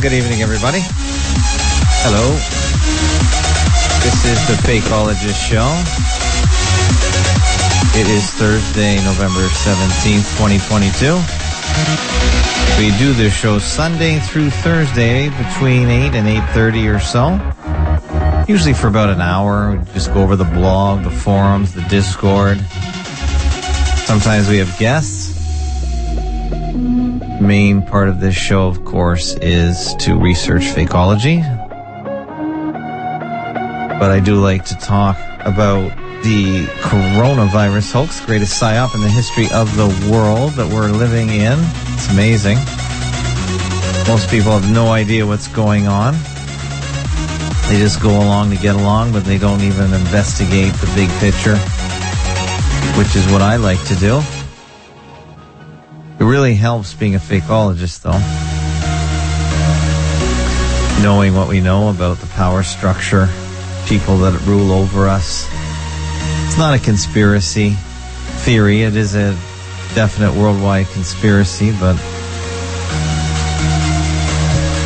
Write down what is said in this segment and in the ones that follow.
Good evening, everybody. Hello. This is the Fakeologist Show. It is Thursday, November 17th, 2022. We do this show Sunday through Thursday between 8 and 8.30 or so. Usually for about an hour. We just go over the blog, the forums, the Discord. Sometimes we have guests. Main part of this show, of course, is to research fakeology. But I do like to talk about the coronavirus hoax, greatest psyop in the history of the world that we're living in. It's amazing. Most people have no idea what's going on. They just go along to get along, but they don't even investigate the big picture, which is what I like to do. It really helps being a fakeologist, though. Knowing what we know about the power structure, people that rule over us. It's not a conspiracy theory. It is a definite worldwide conspiracy, but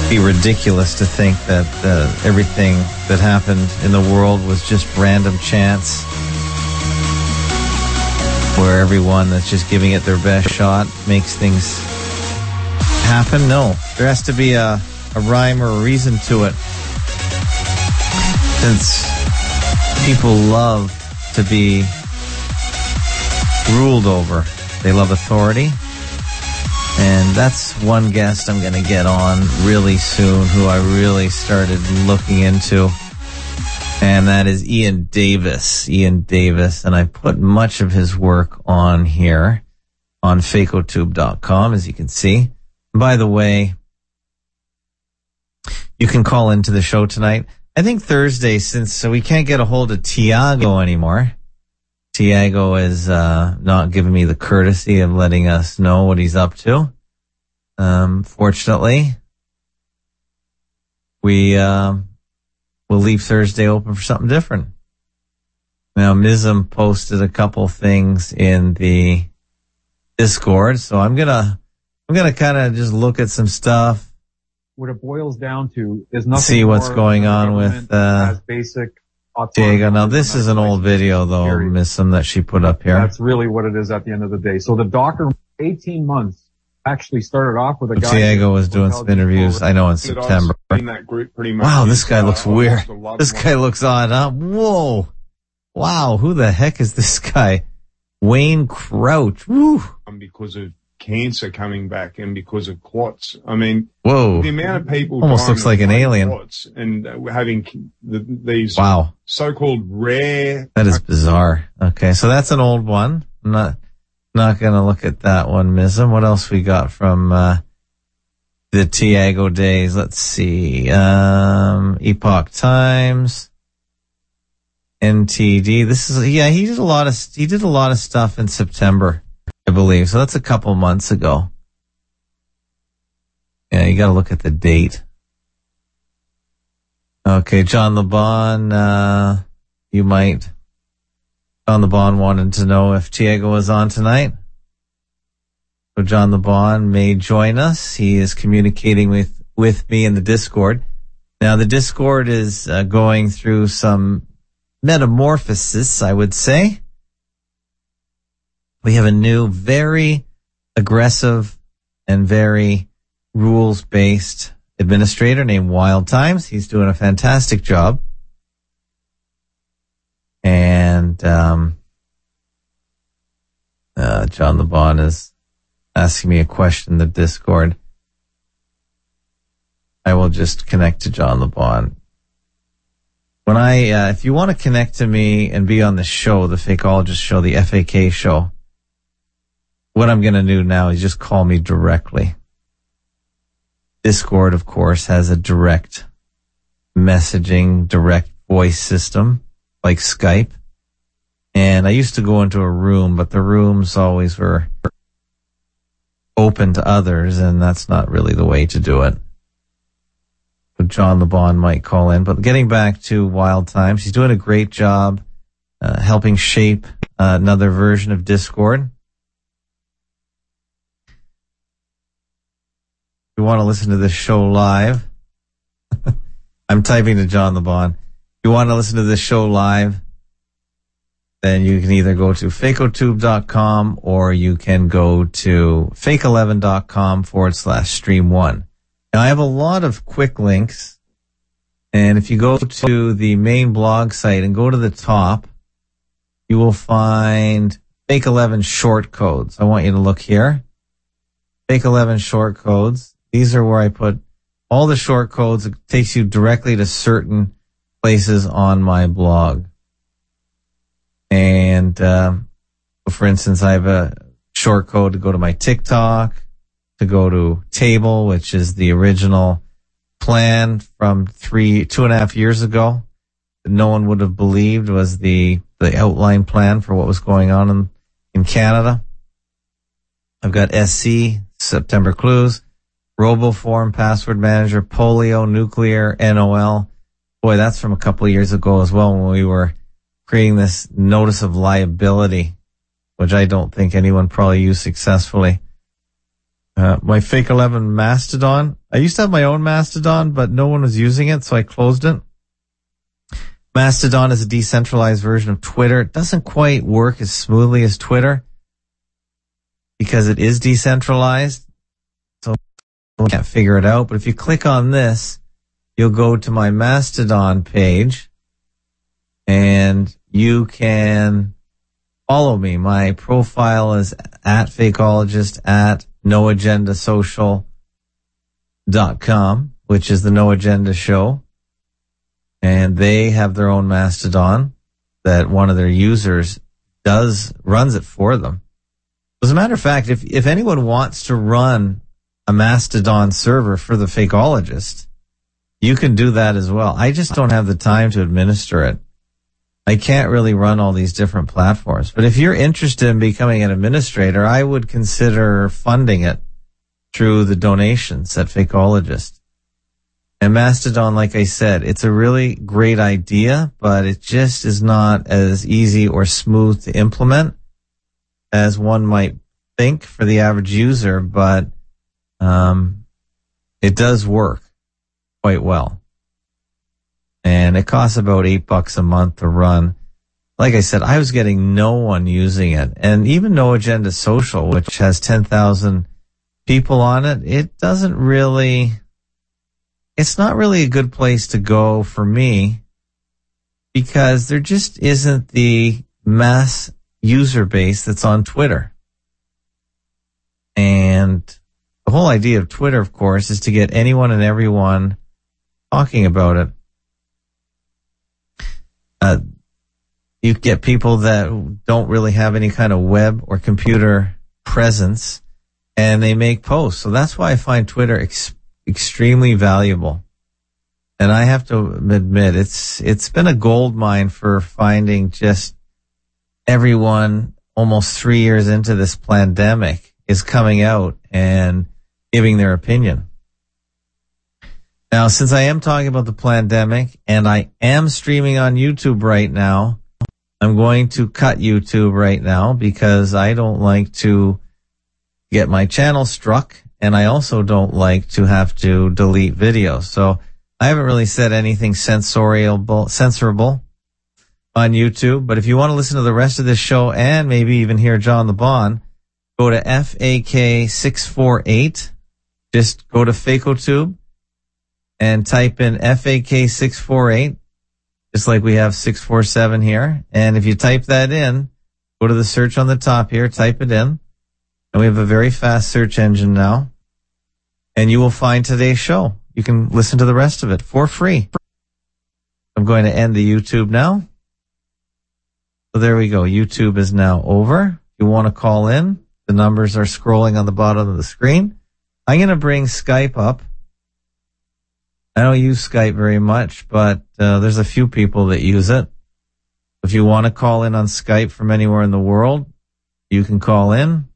be ridiculous to think that uh, everything that happened in the world was just random chance where everyone that's just giving it their best shot makes things happen. No, there has to be a, a rhyme or a reason to it. Since people love to be ruled over, they love authority. And that's one guest I'm going to get on really soon who I really started looking into and that is Ian Davis. Ian Davis, and I put much of his work on here on facotube.com, as you can see. By the way, you can call into the show tonight. I think Thursday, since so we can't get a hold of Tiago anymore. Tiago is uh, not giving me the courtesy of letting us know what he's up to. Um, fortunately, we. Uh, we'll leave Thursday open for something different. Now, Mism posted a couple things in the Discord, so I'm gonna, I'm gonna kind of just look at some stuff. What it boils down to is nothing. See what's going on with, uh, basic Diego. Now, this is an old video though, Mism, that she put up here. That's really what it is at the end of the day. So the doctor, 18 months actually started off with a guy. Diego was doing some interviews. I know in September. Wow, uh, this guy looks weird. This guy looks odd, huh? Whoa. Wow, who the heck is this guy? Wayne Crouch. Woo. Because of cancer coming back and because of clots. I mean, whoa, the amount of people almost looks like an alien and uh, having the, these wow so-called rare. That is bizarre. Okay, so that's an old one. I'm not not going to look at that one, Mism. What else we got from uh, the Tiago days? Let's see. Um, Epoch Times, NTD. This is yeah. He did a lot of he did a lot of stuff in September, I believe. So that's a couple months ago. Yeah, you got to look at the date. Okay, John LeBon, uh, you might John LeBon wanted to know if Tiago was on tonight. So John LeBon may join us. He is communicating with, with me in the Discord. Now the Discord is uh, going through some metamorphosis, I would say. We have a new, very aggressive and very rules based administrator named Wild Times. He's doing a fantastic job and um, uh, John LeBon is asking me a question in the Discord. I will just connect to John LeBon. When I, uh, if you want to connect to me and be on the show, the Fakeologist show, the FAK show, what I'm going to do now is just call me directly. Discord, of course, has a direct messaging, direct voice system like Skype. And I used to go into a room, but the rooms always were open to others, and that's not really the way to do it. But John LeBon might call in. But getting back to Wild Times, he's doing a great job uh, helping shape uh, another version of Discord. you want to listen to this show live, I'm typing to John. If you want to listen to this show live, then you can either go to fakotube.com or you can go to fake11.com forward slash stream one. Now I have a lot of quick links. And if you go to the main blog site and go to the top, you will find Fake 11 short codes. I want you to look here. Fake 11 short codes. These are where I put all the short codes. It takes you directly to certain places on my blog. And, um, for instance, I have a short code to go to my TikTok, to go to Table, which is the original plan from three, two and a half years ago no one would have believed was the, the outline plan for what was going on in, in Canada. I've got SC, September clues, RoboForm, password manager, polio, nuclear, NOL. Boy, that's from a couple of years ago as well when we were creating this notice of liability, which I don't think anyone probably used successfully. Uh, my fake 11 Mastodon. I used to have my own Mastodon, but no one was using it, so I closed it. Mastodon is a decentralized version of Twitter. It doesn't quite work as smoothly as Twitter because it is decentralized. So I can't figure it out. But if you click on this, you'll go to my Mastodon page and you can follow me. My profile is at fakeologist at noagendasocial.com, which is the No Agenda show. And they have their own Mastodon that one of their users does, runs it for them. As a matter of fact, if, if anyone wants to run a Mastodon server for the fakeologist, you can do that as well. I just don't have the time to administer it. I can't really run all these different platforms. But if you're interested in becoming an administrator, I would consider funding it through the donations at Fakeologist. And Mastodon, like I said, it's a really great idea, but it just is not as easy or smooth to implement as one might think for the average user, but um, it does work quite well and it costs about eight bucks a month to run. Like I said, I was getting no one using it, and even No Agenda Social, which has ten thousand people on it, it doesn't really. It's not really a good place to go for me because there just isn't the mass user base that's on Twitter. And the whole idea of Twitter, of course, is to get anyone and everyone talking about it uh, you get people that don't really have any kind of web or computer presence and they make posts. So that's why I find Twitter ex- extremely valuable. And I have to admit, it's, it's been a gold mine for finding just everyone almost three years into this pandemic is coming out and giving their opinion. Now, since I am talking about the pandemic and I am streaming on YouTube right now, I'm going to cut YouTube right now because I don't like to get my channel struck and I also don't like to have to delete videos. So I haven't really said anything censorable, censorable on YouTube, but if you want to listen to the rest of this show and maybe even hear John LeBon, go to FAK648. Just go to FakeOTube and type in FAK648, just like we have 647 here. And if you type that in, go to the search on the top here, type it in. And we have a very fast search engine now. And you will find today's show. You can listen to the rest of it for free. I'm going to end the YouTube now. So there we go. YouTube is now over. You want to call in, the numbers are scrolling on the bottom of the screen. I'm going to bring Skype up I don't use Skype very much, but uh, there's a few people that use it. If you want to call in on Skype from anywhere in the world, you can call in.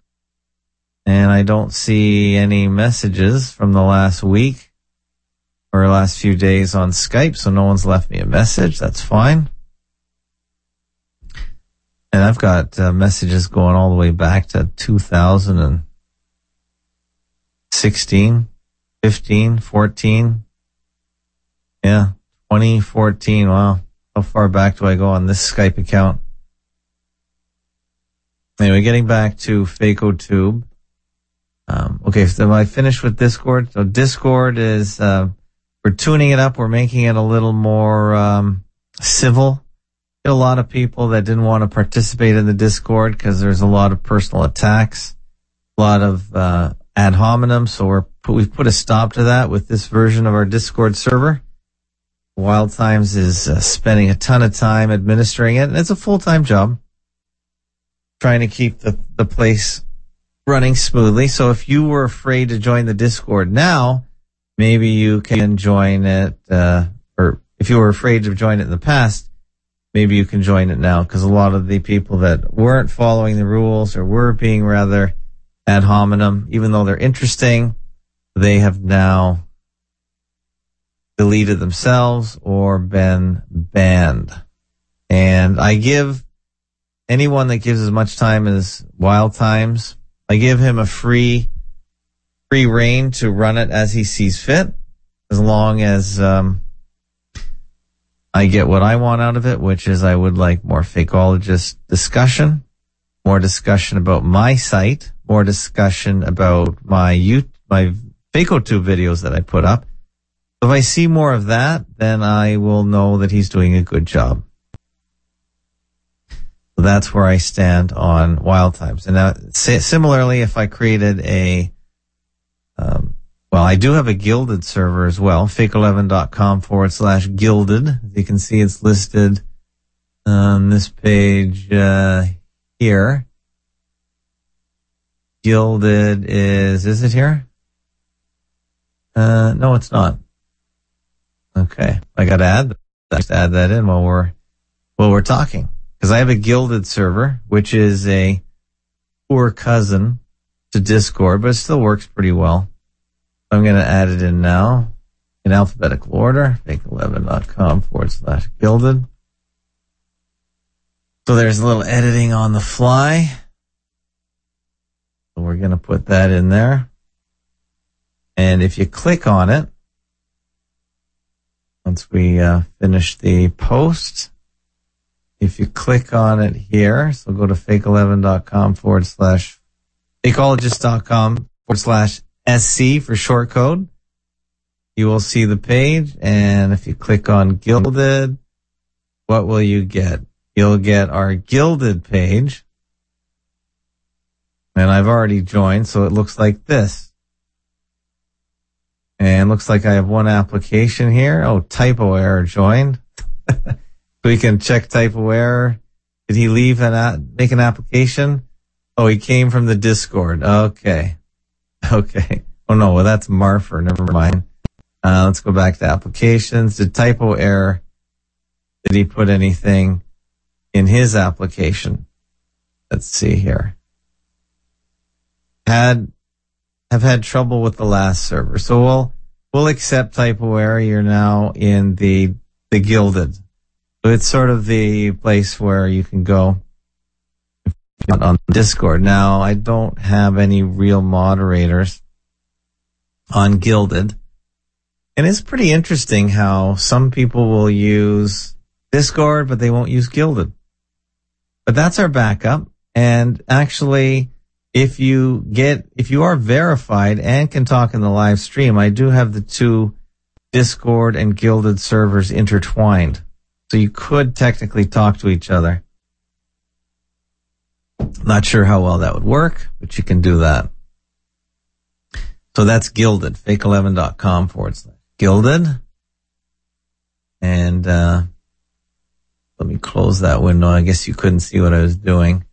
And I don't see any messages from the last week or last few days on Skype, so no one's left me a message. That's fine. And I've got uh, messages going all the way back to 2016. 15, 14. Yeah, 2014. Wow. How far back do I go on this Skype account? Anyway, getting back to FacoTube. Um, okay, so I finished with Discord. So Discord is, uh, we're tuning it up. We're making it a little more, um, civil. A lot of people that didn't want to participate in the Discord because there's a lot of personal attacks, a lot of, uh, ad hominem. So we're, we've put a stop to that with this version of our Discord server. Wild Times is uh, spending a ton of time administering it, and it's a full-time job trying to keep the, the place running smoothly. So if you were afraid to join the Discord now, maybe you can join it, uh, or if you were afraid to join it in the past, maybe you can join it now because a lot of the people that weren't following the rules or were being rather ad hominem, even though they're interesting, they have now deleted themselves or been banned. And I give anyone that gives as much time as Wild Times, I give him a free, free reign to run it as he sees fit, as long as, um, I get what I want out of it, which is I would like more fakeologist discussion, more discussion about my site, more discussion about my you, my FacoTube videos that I put up. If I see more of that, then I will know that he's doing a good job. So that's where I stand on Wild Times. And now, similarly, if I created a, um, well, I do have a Guilded server as well, fake11.com forward slash guilded. As you can see, it's listed on this page, uh, here. Guilded is, is it here? Uh, no, it's not. Okay. I got to add that, add that in while we're, while we're talking. Cause I have a Guilded server, which is a poor cousin to Discord, but it still works pretty well. I'm going to add it in now in alphabetical order, fake11.com forward slash guilded. So there's a little editing on the fly. So we're going to put that in there. And if you click on it, once we uh, finish the post. If you click on it here, so go to fake11.com forward slash fakeologist.com forward slash SC for short code. You will see the page. And if you click on Guilded, what will you get? You'll get our Guilded page. And I've already joined, so it looks like this. And looks like I have one application here. Oh, typo error joined. we can check typo error. Did he leave and make an application? Oh, he came from the Discord. Okay. Okay. Oh no, well that's Marfer. Never mind. Uh, let's go back to applications. Did typo error? Did he put anything in his application? Let's see here. Had have had trouble with the last server. So we'll, we'll accept error. You're now in the, the Guilded. So it's sort of the place where you can go on Discord. Now I don't have any real moderators on Guilded. And it's pretty interesting how some people will use Discord, but they won't use Guilded. But that's our backup. And actually, if you get, if you are verified and can talk in the live stream, I do have the two Discord and Guilded servers intertwined. So you could technically talk to each other. Not sure how well that would work, but you can do that. So that's Guilded, fake11.com forward slash Guilded. And, uh, let me close that window. I guess you couldn't see what I was doing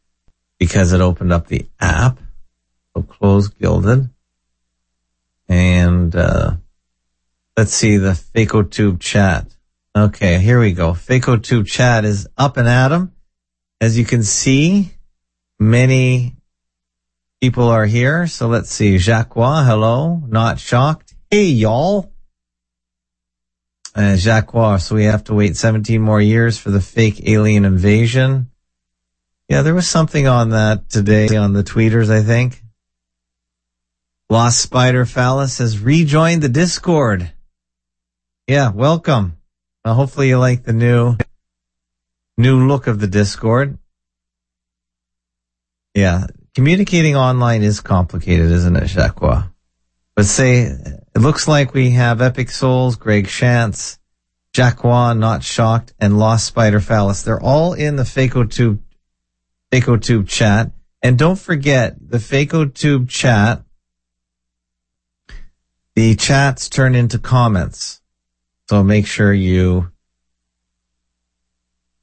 because it opened up the app. So close Guilded. And, uh, let's see the FacoTube chat. Okay, here we go. FacoTube chat is up and at 'em. As you can see, many people are here. So let's see. Jacques, hello. Not shocked. Hey, y'all. Uh, Jacques, so we have to wait 17 more years for the fake alien invasion. Yeah, there was something on that today on the tweeters, I think. Lost Spider Phallus has rejoined the Discord. Yeah, welcome. Well, hopefully you like the new, new look of the Discord. Yeah, communicating online is complicated, isn't it, Jacques? But say, it looks like we have Epic Souls, Greg Shantz, Jacqua, Not Shocked, and Lost Spider Phallus. They're all in the FacoTube, FacoTube chat. And don't forget, the FacoTube chat, the chats turn into comments. So make sure you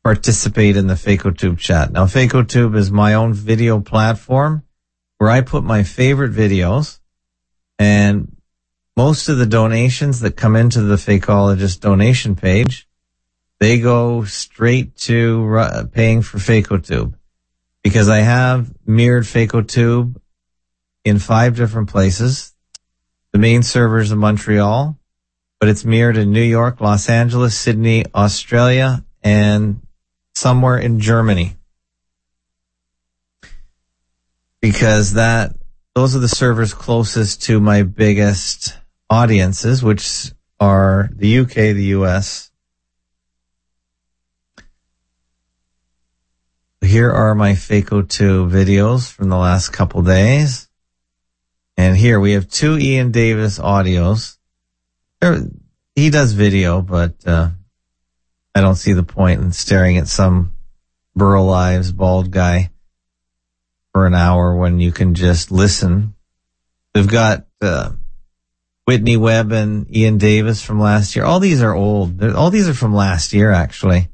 participate in the FacoTube chat. Now, FacoTube is my own video platform where I put my favorite videos and most of the donations that come into the Fakeologist donation page, they go straight to paying for FacoTube because I have mirrored FacoTube in five different places. The main servers in Montreal, but it's mirrored in New York, Los Angeles, Sydney, Australia, and somewhere in Germany. Because that, those are the servers closest to my biggest audiences, which are the UK, the US. Here are my FacoTube videos from the last couple days. And here we have two Ian Davis audios. There, he does video, but, uh, I don't see the point in staring at some Burl Ives bald guy for an hour when you can just listen. We've got uh, Whitney Webb and Ian Davis from last year. All these are old. All these are from last year, actually.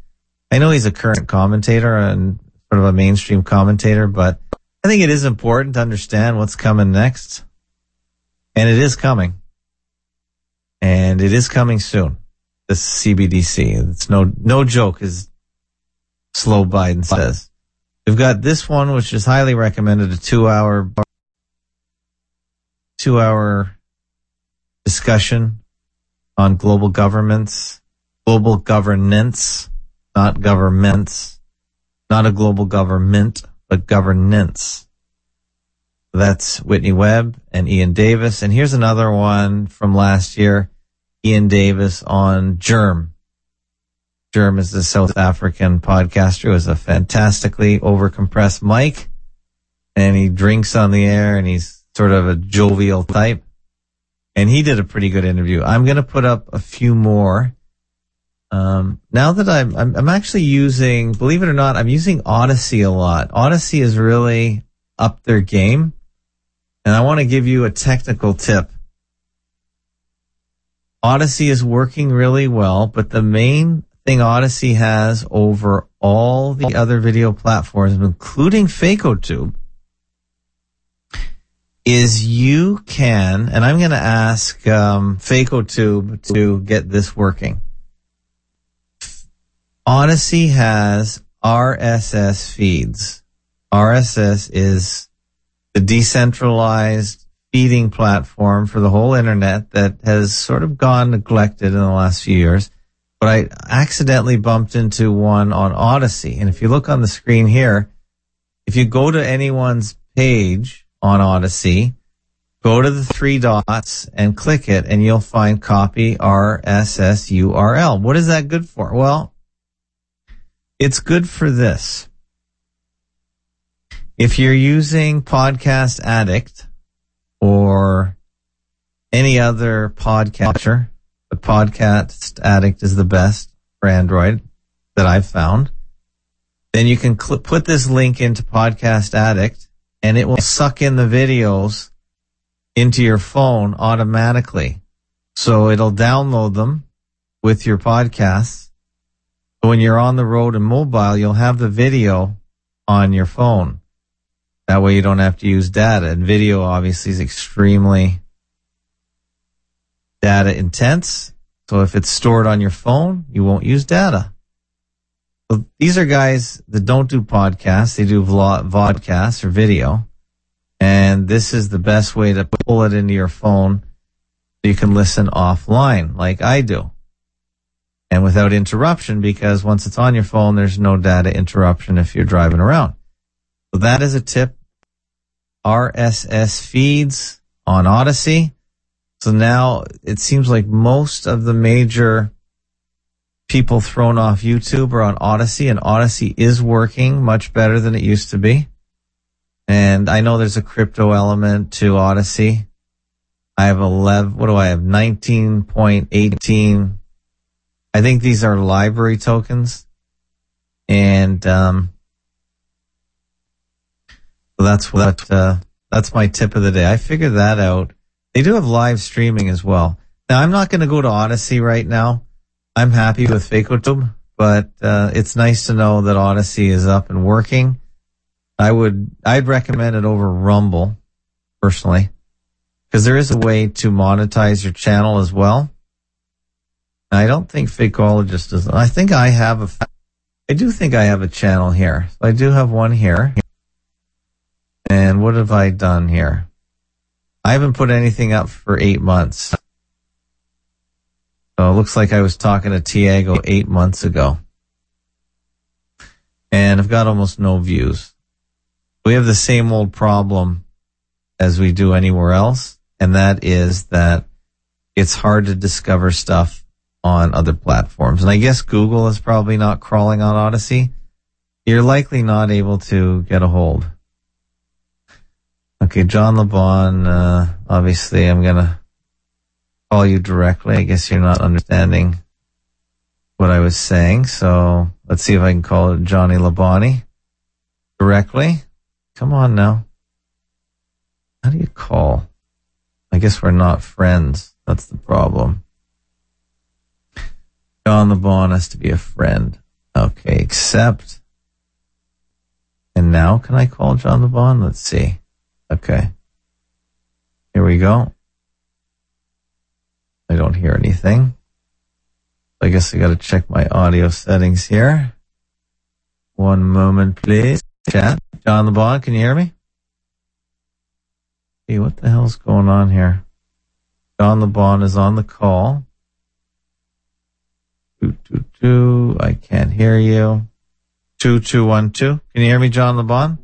I know he's a current commentator and sort of a mainstream commentator, but I think it is important to understand what's coming next. And it is coming. And it is coming soon the CBDC. It's no no joke is Slow Biden says. We've got this one, which is highly recommended, a two hour two hour discussion on global governments, global governance, not governments, not a global government, but governance. That's Whitney Webb and Ian Davis. And here's another one from last year. Ian Davis on Germ. Germ is the South African podcaster who has a fantastically overcompressed mic and he drinks on the air and he's sort of a jovial type. And he did a pretty good interview. I'm going to put up a few more. Um, now that I'm, I'm, I'm actually using, believe it or not, I'm using Odysee a lot. Odysee is really up their game. And I want to give you a technical tip. Odysee is working really well, but the main thing Odysee has over all the other video platforms, including FacoTube, is you can, and I'm going to ask um, FacoTube to get this working. Odysee has RSS feeds. RSS is the decentralized feeding platform for the whole internet that has sort of gone neglected in the last few years. But I accidentally bumped into one on Odysee. And if you look on the screen here, if you go to anyone's page on Odysee, go to the three dots and click it and you'll find copy RSS URL. What is that good for? Well, it's good for this. If you're using Podcast Addict, or any other podcatcher, but Podcast Addict is the best for Android that I've found. Then you can cl- put this link into Podcast Addict and it will suck in the videos into your phone automatically. So it'll download them with your podcasts. When you're on the road and mobile, you'll have the video on your phone. That way you don't have to use data. And video obviously is extremely data intense. So if it's stored on your phone, you won't use data. So these are guys that don't do podcasts. They do vodcasts or video. And this is the best way to pull it into your phone so you can listen offline like I do. And without interruption because once it's on your phone, there's no data interruption if you're driving around. So that is a tip RSS feeds on Odysee. So now it seems like most of the major people thrown off YouTube are on Odysee and Odysee is working much better than it used to be. And I know there's a crypto element to Odysee. I have 11, what do I have? 19.18. I think these are LBRY tokens. And, um, that's what, uh, that's my tip of the day. I figured that out. They do have live streaming as well. Now I'm not going to go to Odysee right now. I'm happy with FakeOtube, but, uh, it's nice to know that Odysee is up and working. I would, I'd recommend it over Rumble personally because there is a way to monetize your channel as well. I don't think Fakeologist is. I think I have a, I do think I have a channel here. I do have one here. And what have I done here? I haven't put anything up for eight months. So it looks like I was talking to Tiago eight months ago. And I've got almost no views. We have the same old problem as we do anywhere else. And that is that it's hard to discover stuff on other platforms. And I guess Google is probably not crawling on Odysee. You're likely not able to get a hold. Okay, John LeBon, uh, obviously I'm gonna call you directly. I guess you're not understanding what I was saying. So let's see if I can call Johnny Labonte directly. Come on now. How do you call? I guess we're not friends. That's the problem. John LeBon has to be a friend. Okay, except. And now can I call John LeBon? Let's see. Okay. Here we go. I don't hear anything. I guess I gotta check my audio settings here. One moment, please. Chat. John LeBon, can you hear me? Hey, what the hell's going on here? John LeBon is on the call. Two. I can't hear you. Two, two, one, two. Can you hear me, John LeBon?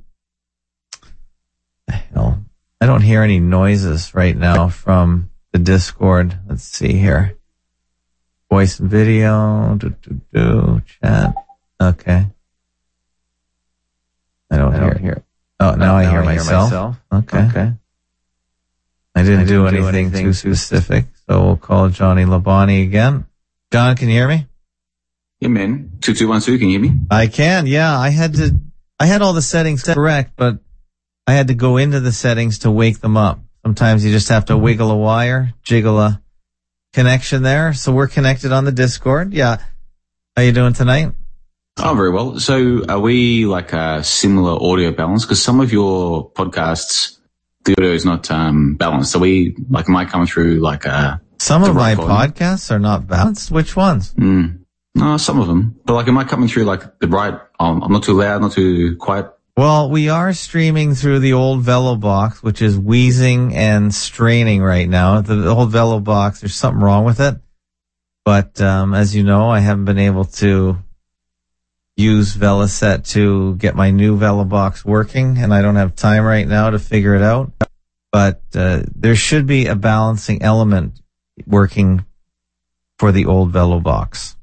Hell. I don't hear any noises right now from the Discord. Let's see here. Voice and video. Do, do, do. Chat. Okay. I don't, I don't hear. Oh, now, now I, hear, I myself. hear myself. Okay. Okay. I didn't, I didn't do, do anything, anything, too specific, so we'll call Johnny Labonte again. John, can you hear me? Yeah, man. Two two one two. Can you hear me? I can. Yeah, I had to. I had all the settings set correct, but I had to go into the settings to wake them up. Sometimes you just have to wiggle a wire, jiggle a connection there. So we're connected on the Discord. Yeah. How you doing tonight? Oh, very well. So are we like a similar audio balance? Because some of your podcasts, the audio is not um, balanced. Are we like, I coming through like a. Some of my podcasts are not balanced. Which ones? Mm. No, some of them. But like, am I coming through like the right? Um, I'm not too loud, not too quiet. Well, we are streaming through the old Velo box, which is wheezing and straining right now. The, the old Velo box, there's something wrong with it. But um, as you know, I haven't been able to use Veloset to get my new Velo box working, and I don't have time right now to figure it out. But uh, there should be a balancing element working for the old Velo box.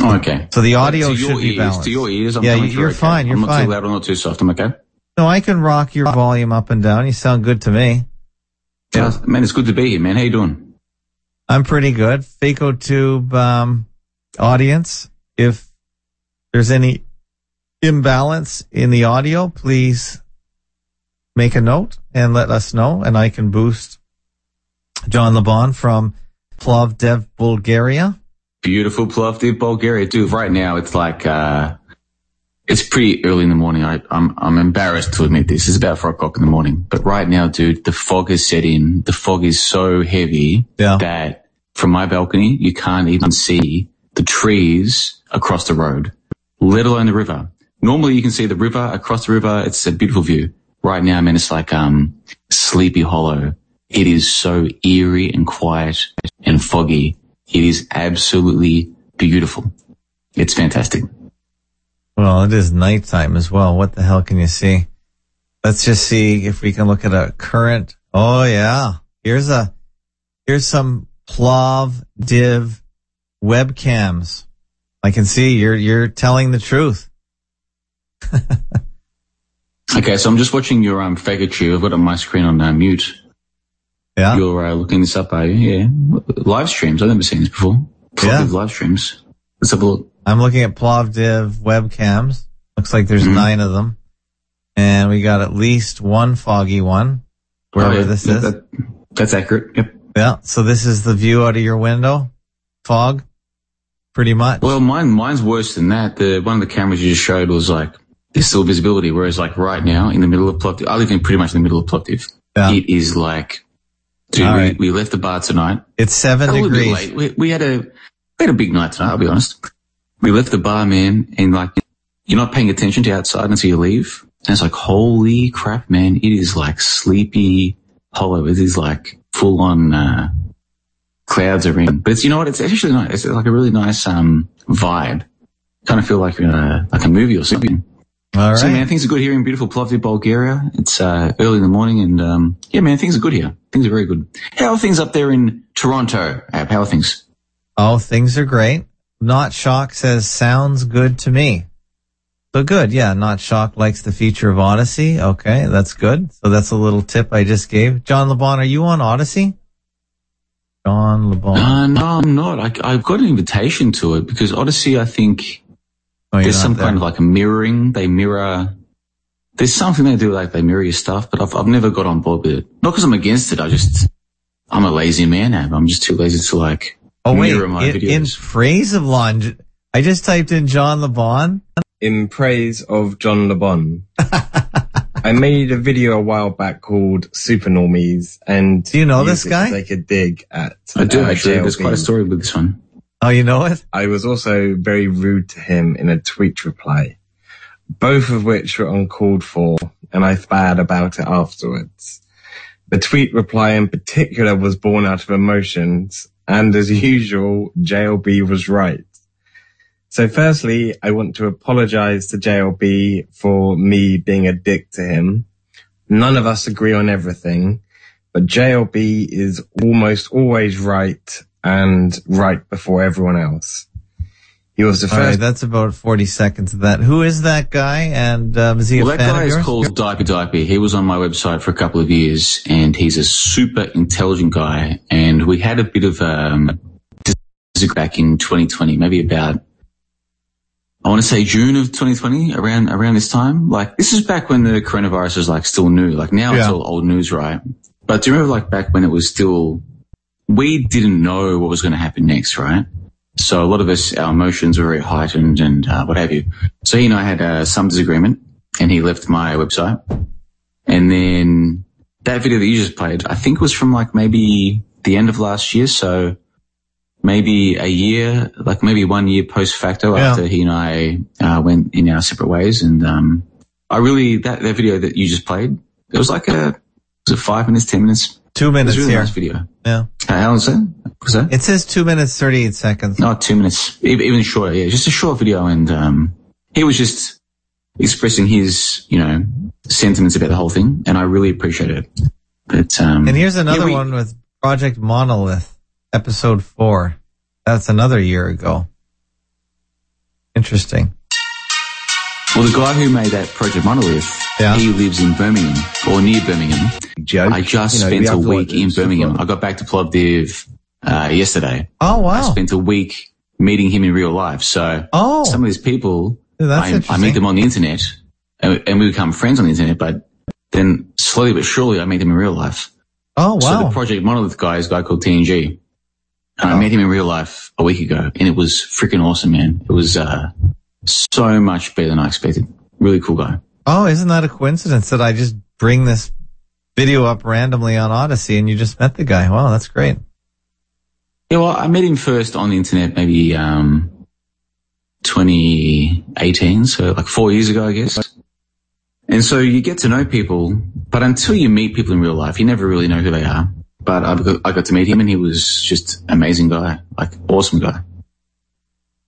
Oh, okay. So the audio should ears, be balanced. To your ears, I'm yeah, you're through fine. You're I'm fine. not too loud. I'm not too soft. I'm okay. No, I can rock your volume up and down. You sound good to me. Yeah, man, it's good to be here, man. How you doing? I'm pretty good. FakeOtube um, audience, if there's any imbalance in the audio, please make a note and let us know, and I can boost John LeBon from Plovdiv, Bulgaria. Beautiful Plovdiv, Bulgaria. Dude, right now it's like, uh, it's pretty early in the morning. I, I'm, I'm embarrassed to admit this. It's about four o'clock in the morning. But right now, dude, the fog has set in. The fog is so heavy Yeah. that from my balcony, you can't even see the trees across the road, let alone the river. Normally you can see the river across the river. It's a beautiful view. Right now, man, it's like, um, sleepy hollow. It is so eerie and quiet and foggy. It is absolutely beautiful. It's fantastic. Well, it is nighttime as well. What the hell can you see? Let's just see if we can look at a current Oh yeah. Here's a, here's some Plovdiv webcams. I can see you're, you're telling the truth. Okay, so I'm just watching your um, Fakertube. I've got it on my screen on uh, mute. Yeah. You're uh, looking this up, are you? Yeah. Live streams. I've never seen this before. Yeah. Live streams. Let's have a look. I'm looking at Plovdiv webcams. Looks like there's Mhm. nine of them. And we got at least one foggy one, wherever Oh, yeah. this is. that- that's accurate. Yep. Yeah. So this is the view out of your window. Fog. Pretty much. Well, mine, mine's worse than that. The one of the cameras you just showed was like there's still visibility, whereas like right now in the middle of Plovdiv, I live in pretty much in the middle of Plovdiv. Yeah. It is like, dude, we, right. we left the bar tonight. it's seven a degrees. We, we had a we had a big night tonight. I'll be honest. We left the bar, man, and like you're not paying attention to outside until you leave. And it's like, holy crap, man! It is like sleepy hollow. It is like full on uh, clouds are in. But it's you know what? It's actually nice. It's like a really nice um vibe. Kind of feel like you're in a like a movie or something. All So man, things are good here in beautiful Plovdiv, Bulgaria. It's uh, early in the morning, and um, yeah, man, things are good here. Things are very good. How are things up there in Toronto? Ab? How are things? Oh, things are great. Not Shock says sounds good to me. So good. Yeah. Not Shock likes the feature of Odysee. Okay. That's good. So that's a little tip I just gave. John LeBon, are you on Odysee? John LeBon. Uh, no, I'm not. I, I've got an invitation to it because Odysee, I think Oh, there's some there. kind of like a mirroring. They mirror. There's something they do like they mirror your stuff, but I've, I've never got on board with it. Not because I'm against it. I just, I'm a lazy man, Ab. I'm just too lazy to like oh, wait. mirror my In, in praise of Lon, I just typed in John LeBon. in praise of John LeBon. I made a video a while back called Super Normies and Do you know this guy? To take a dig at I do uh, actually. There's quite a story with this one. Oh, you know it? I was also very rude to him in a tweet reply, both of which were uncalled for, and I bad about it afterwards. The tweet reply in particular was born out of emotions, and as usual, JLB was right. So firstly, I want to apologize to JLB for me being a dick to him. None of us agree on everything, but JLB is almost always right and right before everyone else. He was the All right. first That's about 40 seconds of that. Who is that guy? And, um, is he a Well, that fan guy of is yours? called Diaper Diaper. He was on my website for a couple of years, and he's a super intelligent guy. And we had a bit of um, dis- back in 2020, maybe about I want to say June of 2020, around around this time. Like this is back when the coronavirus was like still new. Like now it's all old news, right? But do you remember like back when it was still, we didn't know what was going to happen next, right? So a lot of us, our emotions were very heightened and uh, what have you. So he and I had uh, some disagreement, and he left my website. And then that video that you just played, I think was from like maybe the end of last year. So maybe a year, like maybe one year post facto Yeah. after he and I uh, went in our separate ways. And um, I really that that video that you just played, it was like a was it five minutes, ten minutes? Two minutes a really here. nice video. Yeah. Uh, that? What was that? It says two minutes, 38 seconds. No, two minutes, even, shorter. Yeah, just a short video, and um, he was just expressing his, you know, sentiments about the whole thing, and I really appreciated it. But um, And here's another yeah, we- one with Project Monolith, episode four. That's another year ago. Interesting. Well, the guy who made that Project Monolith, Yeah. he lives in Birmingham or near Birmingham. joke. I just You know, spent a week in Birmingham. I got back to Plovdiv uh, yesterday. Oh, wow! I spent a week meeting him in real life. So Oh, some of these people, I, I meet them on the internet and, and we become friends on the internet, but then slowly but surely I meet them in real life. oh, wow! So the Project Monolith guy is a guy called TNG. And I met him in real life a week ago and it was freaking awesome, man. It was, uh, so much better than I expected. Really cool guy. Oh, isn't that a coincidence that I just bring this video up randomly on Odysee and you just met the guy? Wow, that's great. Yeah, well, I met him first on the internet, maybe, um, 2018. So like four years ago, I guess. And so you get to know people, but until you meet people in real life, you never really know who they are. But I got, I got to meet him and he was just amazing guy, like awesome guy.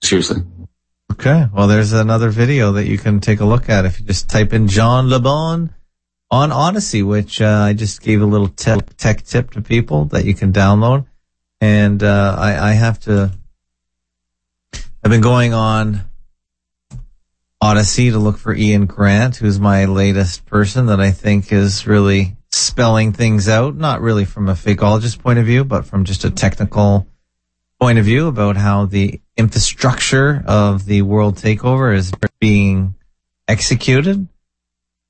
Seriously. Okay. Well, there's another video that you can take a look at if you just type in John LeBon on Odysee, which uh, I just gave a little te- tech tip to people that you can download. And uh, I, I have to. I've been going on Odysee to look for Ian Grant, who's my latest person that I think is really spelling things out, not really from a fakeologist point of view, but from just a technical point of view about how the infrastructure of the world takeover is being executed.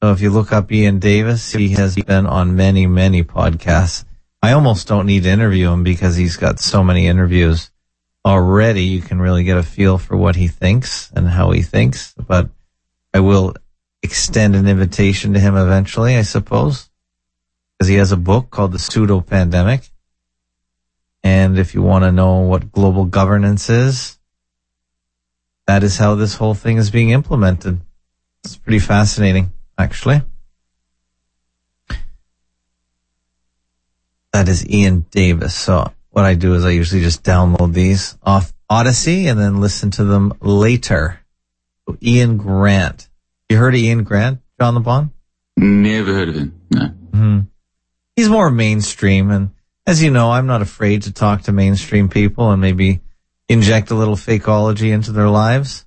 So if you look up Ian Davis, he has been on many, many podcasts. I almost don't need to interview him because he's got so many interviews already. You can really get a feel for what he thinks and how he thinks, but I will extend an invitation to him eventually, I suppose, because he has a book called The Pseudo Pandemic. And if you want to know what global governance is, that is how this whole thing is being implemented. It's pretty fascinating, actually. That is Ian Davis. So what I do is I usually just download these off Odysee and then listen to them later. So Ian Grant. You heard of Ian Grant, John LeBon? Never heard of him. No. Mm-hmm. He's more mainstream. And as you know, I'm not afraid to talk to mainstream people and maybe inject a little fakeology into their lives.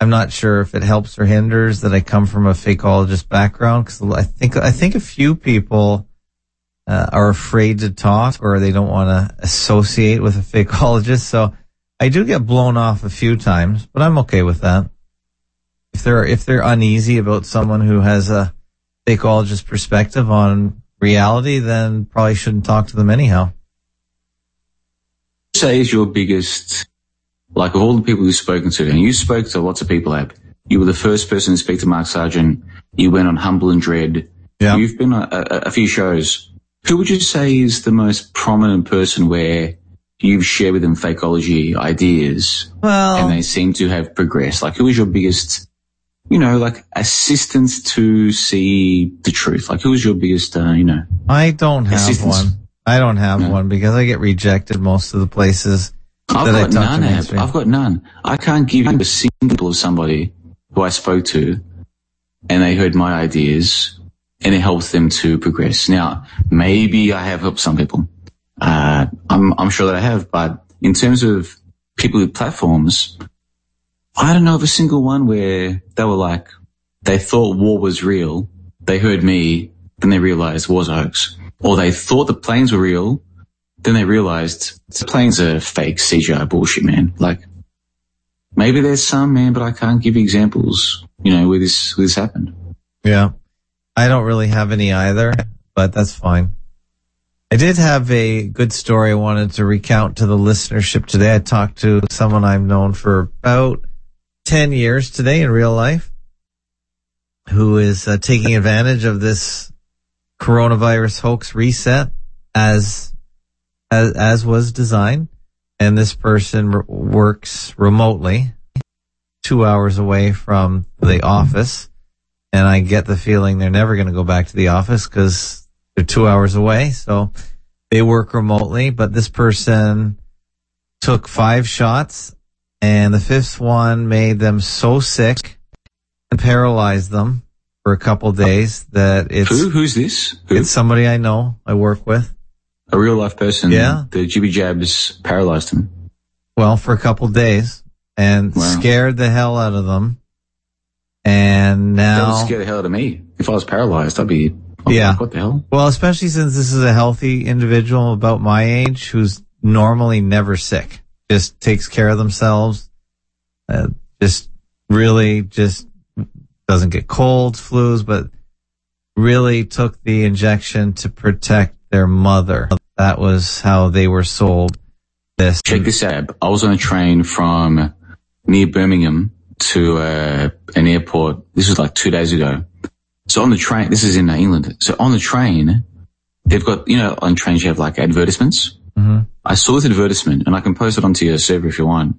I'm not sure if it helps or hinders that I come from a fakeologist background because I think, I think a few people uh, are afraid to talk or they don't want to associate with a fakeologist. So I do get blown off a few times, but I'm okay with that. If they're, if they're uneasy about someone who has a fakeologist perspective on reality, then probably shouldn't talk to them anyhow. Say is your biggest, like of all the people you've spoken to, and you spoke to lots of people, Ab, you were the first person to speak to Mark Sargent. You went on Humble and Dread. Yeah. You've been on a, a, a few shows. Who would you say is the most prominent person where you've shared with them fakeology ideas Well, and they seem to have progressed? Like who is your biggest, you know, like assistance to see the truth? Like who is your biggest, uh, you know, I don't have Assistance. one. I don't have No. one because I get rejected most of the places I've that I got talk none. to I've got none. I can't give you a single of somebody who I spoke to and they heard my ideas and it helped them to progress. Now, maybe I have helped some people. Uh, I'm, I'm sure that I have, but in terms of people with platforms, I don't know of a single one where they were like, they thought war was real. They heard me, then they realized war's a hoax. Or they thought the planes were real, then they realized the planes are fake CGI bullshit, man. Like, maybe there's some, man, but I can't give examples, you know, where this, where this happened. Yeah. I don't really have any either, but that's fine. I did have a good story I wanted to recount to the listenership today. I talked to someone I've known for about 10 years today in real life who is uh, taking advantage of this coronavirus hoax reset as, as, as was designed. And this person r- works remotely two hours away from the office and I get the feeling they're never going to go back to the office because they're two hours away. So they work remotely, but this person took five shots and the fifth one made them so sick and paralyzed them for a couple days that it's, Who? Who's this? Who? it's somebody I know I work with. a real life person. Yeah. The jibby jabs paralyzed him. Well, for a couple days and Wow. scared the hell out of them. And That now. would scare the hell out of me. If I was paralyzed, I'd be, be Yeah. like, what the hell? Well, especially since this is a healthy individual about my age who's normally never sick, just takes care of themselves, uh, just really just doesn't get colds, flus, but really took the injection to protect their mother. That was how they were sold this. Check this out. I was on a train from near Birmingham to uh, an airport. This was like two days ago. So on the train, this is in England. So on the train, they've got, you know, on trains you have like advertisements. Mhm. I saw this advertisement and I can post it onto your server if you want.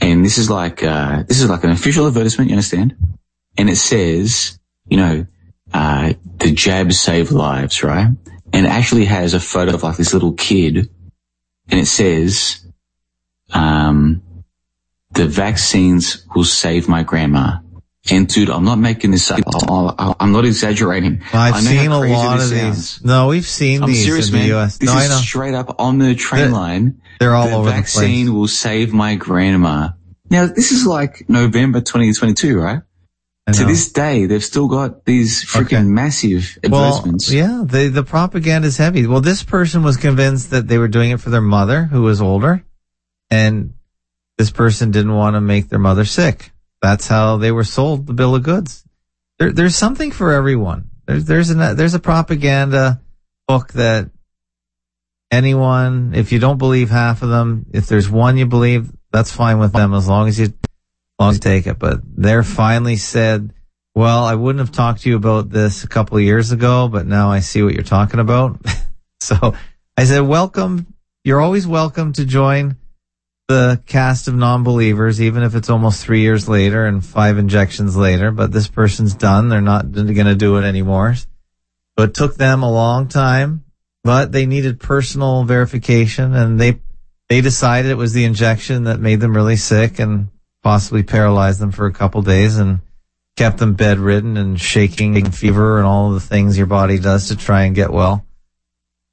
And this is like, uh, this is like an official advertisement, you understand? And it says, you know, uh, the jabs save lives, right? And it actually has a photo of like this little kid and it says, um, the vaccines will save my grandma. And dude, I'm not making this up. I'm not exaggerating. I've I know how seen a lot of sounds. these. No, we've seen I'm these serious, in the man. U.S. This no, is straight up on the train They're- line. They're all the over the vaccine will save my grandma. Now, this is like November 2022, right? To this day, they've still got these freaking Okay. massive well, advertisements. yeah, the the propaganda is heavy. Well, this person was convinced that they were doing it for their mother, who was older, and this person didn't want to make their mother sick. That's how they were sold the bill of goods. There, there's something for everyone. There's there's a there's a propaganda book that anyone, if you don't believe half of them, if there's one you believe, that's fine with them as long as you, as long as you take it. But they're finally said, well, I wouldn't have talked to you about this a couple of years ago, but now I see what you're talking about. so I said, welcome. You're always welcome to join the cast of non-believers, even if it's almost three years later and five injections later, but this person's done. They're not going to do it anymore. So it took them a long time, but they needed personal verification and they, they decided it was the injection that made them really sick and possibly paralyzed them for a couple days and kept them bedridden and shaking and fever and all the things your body does to try and get well.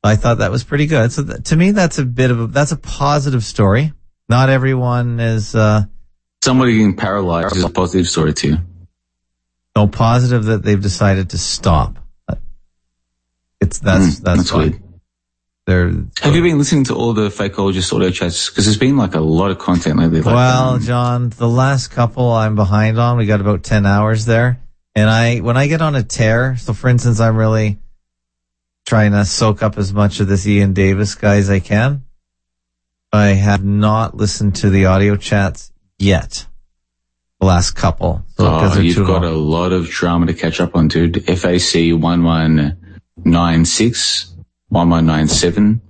I thought that was pretty good. So th- to me, that's a bit of a, that's a positive story. Not everyone is, uh, Somebody getting paralyzed is a positive story too. no positive that they've decided to stop. It's, that's, Mm, that's, that's weird. They're, Have you been listening to all the fakeologist audio chats? Because there's been like a lot of content lately. Like, well, um, John, the last couple I'm behind on. We got about 10 hours there. And I, when I get on a tear, so for instance, I'm really trying to soak up as much of this Ian Davis guy as I can. I have not listened to the audio chats yet. The last couple. So, Oh, you've got long. a lot of drama to catch up on, dude. FAC 1196, 1197,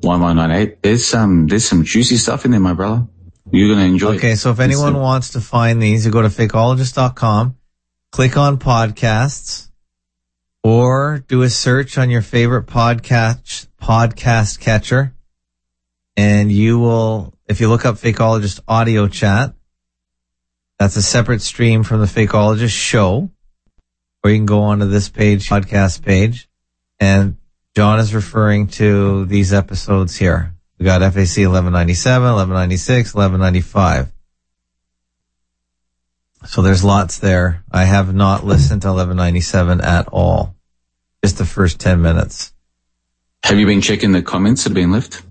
1198. There's some, there's some juicy stuff in there, my brother. You're going to enjoy Okay, it. so if anyone It's- wants to find these, you go to fakeologist.com, click on podcasts, or do a search on your favorite podcast podcast catcher, and you will, if you look up Fakeologist audio chat, that's a separate stream from the Fakeologist show, or you can go onto this page, podcast page, and John is referring to these episodes here. We got FAC 1197, 1196, 1195. So there's lots there. I have not listened to 1197 at all. Just the first 10 minutes. Have you been checking the comments that have been left?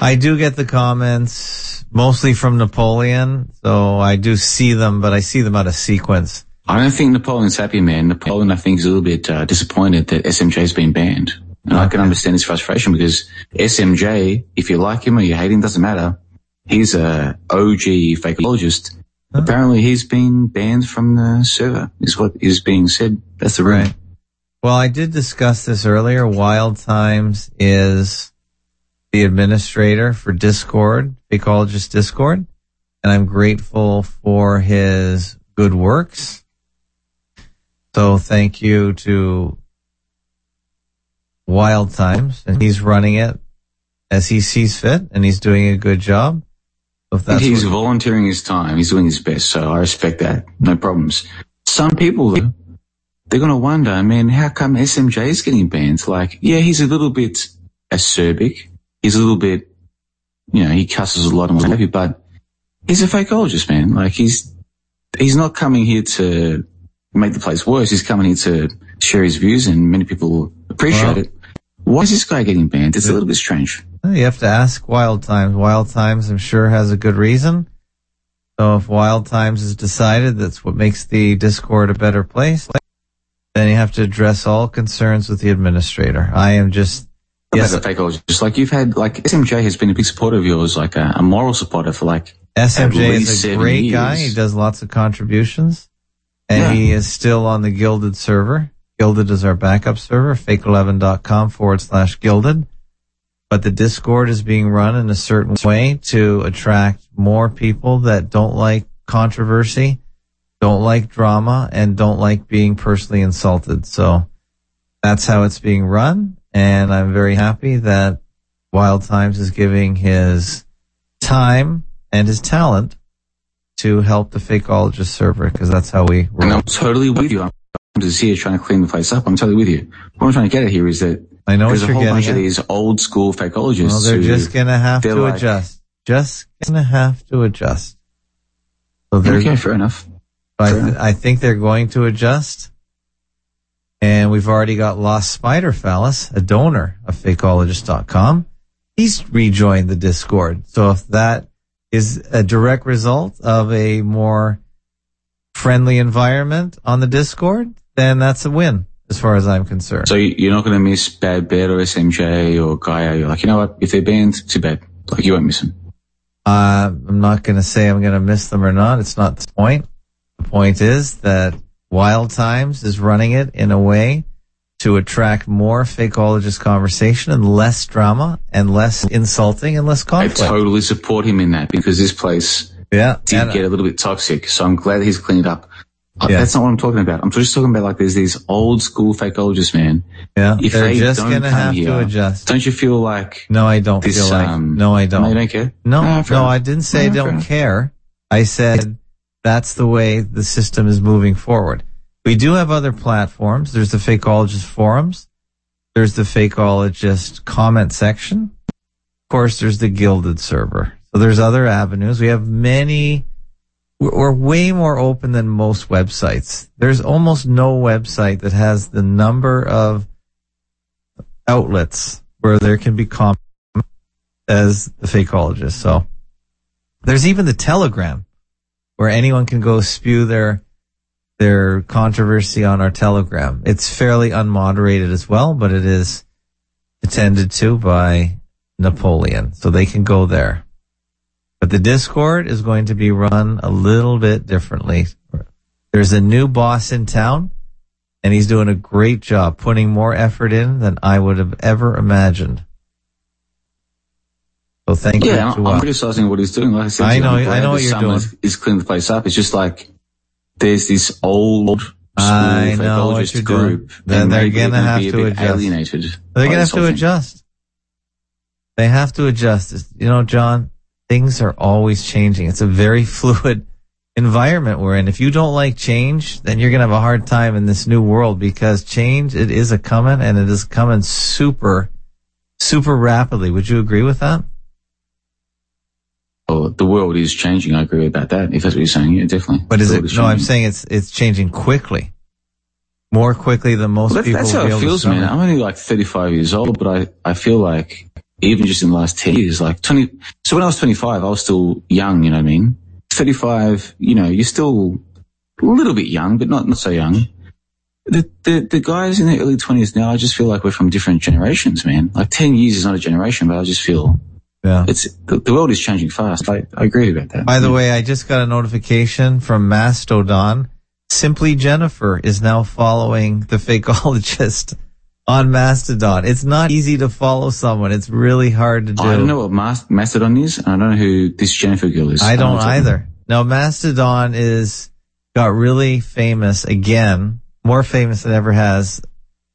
I do get the comments mostly from Napoleon. So I do see them, but I see them out of sequence. I don't think Napoleon's happy, man. Napoleon, I think, is a little bit uh, disappointed that SMJ's been banned. And I can understand his frustration because SMJ, if you like him or you hate him, doesn't matter. He's a OG fakeologist. Apparently he's been banned from the server, is what is being said. That's the rumor. Right. Well, I did discuss this earlier. Wild Times is the administrator for Discord, Fakeologist Discord, and I'm grateful for his good works. So thank you to Wild Times, and he's running it as he sees fit, and he's doing a good job. So he's volunteering his time. He's doing his best, so I respect that. No problems. Some people, though, they're going to wonder, I mean, how come SMJ is getting banned? Like, yeah, he's a little bit acerbic. He's a little bit, you know, he cusses a lot and what have you, but he's a fakeologist, man. Like, he's, he's not coming here to make the place worse. He's coming here to share his views and many people appreciate Well- it. Why is this guy getting banned? It's a little bit strange. You have to ask Wild Times. Wild Times, I'm sure, has a good reason. So if Wild Times has decided that's what makes the Discord a better place, then you have to address all concerns with the administrator. I am just, Yes. yes, As a fakeologist, just like you've had, like SMJ has been a big supporter of yours, like a, a moral supporter for like SMJ at is a seven great years. guy. He does lots of contributions and Yeah. he is still on the Guilded server. Guilded is our backup server, fake11.com forward slash guilded. But the Discord is being run in a certain way to attract more people that don't like controversy, don't like drama, and don't like being personally insulted. So that's how it's being run. And I'm very happy that Wild Times is giving his time and his talent to help the fakeologist server because that's how we And. I'm totally with you. I'm just here trying to clean the place up. I'm totally with you. What I'm trying to get at here is that I know what there's a whole bunch of these old school fakeologists. Well, they're who- just gonna have to like- adjust. Just gonna have to adjust. So they're, Okay, fair enough. I, fair th- enough. I think they're going to adjust. And we've already got Lost Spider Phallus, a donor of fakeologist.com. He's rejoined the Discord. So if that is a direct result of a more friendly environment on the Discord, then that's a win as far as I'm concerned. So you- you're not going to miss Bad Bet or SMJ or Gaia. You're like, you know what? If they're banned, too bad. Like you won't miss them. Uh, I'm not going to say I'm going to miss them or not. It's not the point. The point is that Wild Times is running it in a way to attract more fakeologist conversation and less drama and less insulting and less conflict. I totally support him in that because this place yeah. did and- get a little bit toxic. So I'm glad he's cleaned up. Uh, Yeah. That's not what I'm talking about. I'm just talking about like there's these old school fakeologists, man. yeah. If They're they just don't going to come have here, to adjust. Don't you feel like No, I don't this? feel like. um, no, I No, you don't. don't care. No, Ah, no. I didn't say I Ah, don't care. I said that's the way the system is moving forward. We do have other platforms. There's the Fakeologist forums. There's the Fakeologist comment section. Of course, there's the Guilded server. So there's other avenues. We have many. We're way more open than most websites. There's almost no website that has the number of outlets where there can be comments as the fakeologist. So there's even the Telegram where anyone can go spew their their controversy on our Telegram. It's fairly unmoderated as well, but it is attended to by Napoleon, so they can go there. But the Discord is going to be run a little bit differently. There's a new boss in town, and he's doing a great job putting more effort in than I would have ever imagined. So thank you. Yeah, I'm, uh, I'm criticizing what he's doing. Like I said, I to know- I know what you're doing. Is cleaning the place up. It's just like there's this old school I know what you're doing. group. Then and they're gonna have to adjust. alienated. They're gonna have to adjust. They have to adjust. You know, John, things are always changing. It's a very fluid environment we're in. If you don't like change, then you're gonna have a hard time in this new world because change, it is a coming and it is coming super, super rapidly. Would you agree with that? Oh, the world is changing. I agree about that. If that's what you're saying, yeah, definitely. But is it, no, I'm saying it's, it's changing quickly. More quickly than most Well, that, people that's how it feels, man. I'm only like 35 years old, but I, I feel like even just in the last 10 years, like 20, so when I was 25, I was still young, you know what I mean? 35, you know, you're still a little bit young, but not, not so young. The, the, the guys in their early 20s now, I just feel like we're from different generations, man. Like 10 years is not a generation, but I just feel Yeah. it's, the, the world is changing fast. I, I agree about that. By the way, I just got a notification from Mastodon. Simply Jennifer is now following the fakeologist on Mastodon. It's not easy to follow someone. It's really hard to do. I don't know what Mas- Mastodon is, and I don't know who this Jennifer girl is. I don't know. either. Now Mastodon is got really famous again, more famous than ever has.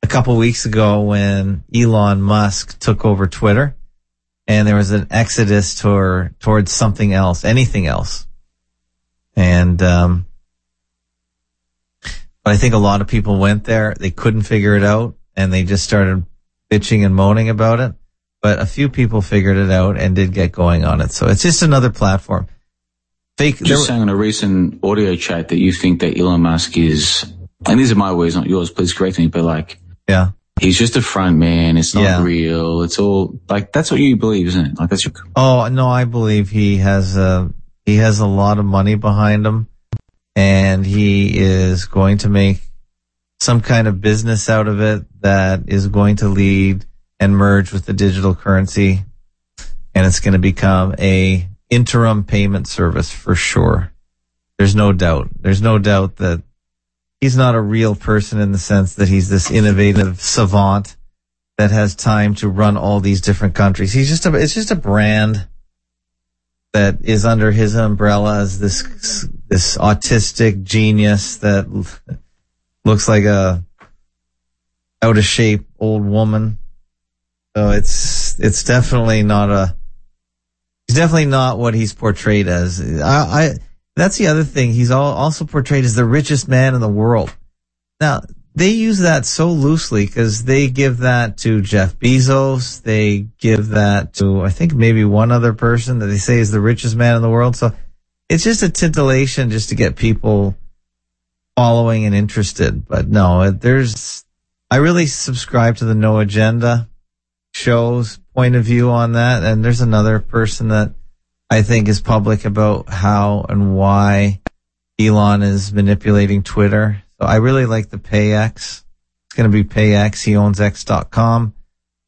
A couple weeks ago, when Elon Musk took over Twitter, and there was an exodus toward towards something else, anything else, and um, but I think a lot of people went there. They couldn't figure it out, and they just started bitching and moaning about it. But a few people figured it out and did get going on it. So it's just another platform. Fake. Just saying on a recent audio chat that you think that Elon Musk is, and these are my words, not yours. Please correct me, but like yeah. He's just a front man. It's not Yeah. real. It's all like that's what you believe, isn't it? Like that's your. Oh no, I believe he has a he has a lot of money behind him, and he is going to make some kind of business out of it that is going to lead and merge with the digital currency, and it's going to become a interim payment service for sure. There's no doubt. There's no doubt that he's not a real person in the sense that he's this innovative savant that has time to run all these different countries. He's just a, it's just a brand that is under his umbrella as this, this autistic genius that looks like a out of shape old woman. So it's, it's definitely not a, he's definitely not what he's portrayed as. I, I, that's the other thing. He's all, also portrayed as the richest man in the world. Now, they use that so loosely because they give that to Jeff Bezos. They give that to, I think, maybe one other person that they say is the richest man in the world. So it's just a titillation just to get people following and interested. But no, there's, I really subscribe to the No Agenda show's point of view on that. And there's another person that I think is public about how and why Elon is manipulating Twitter. So I really like the PayX. It's going to be PayX. He owns X.com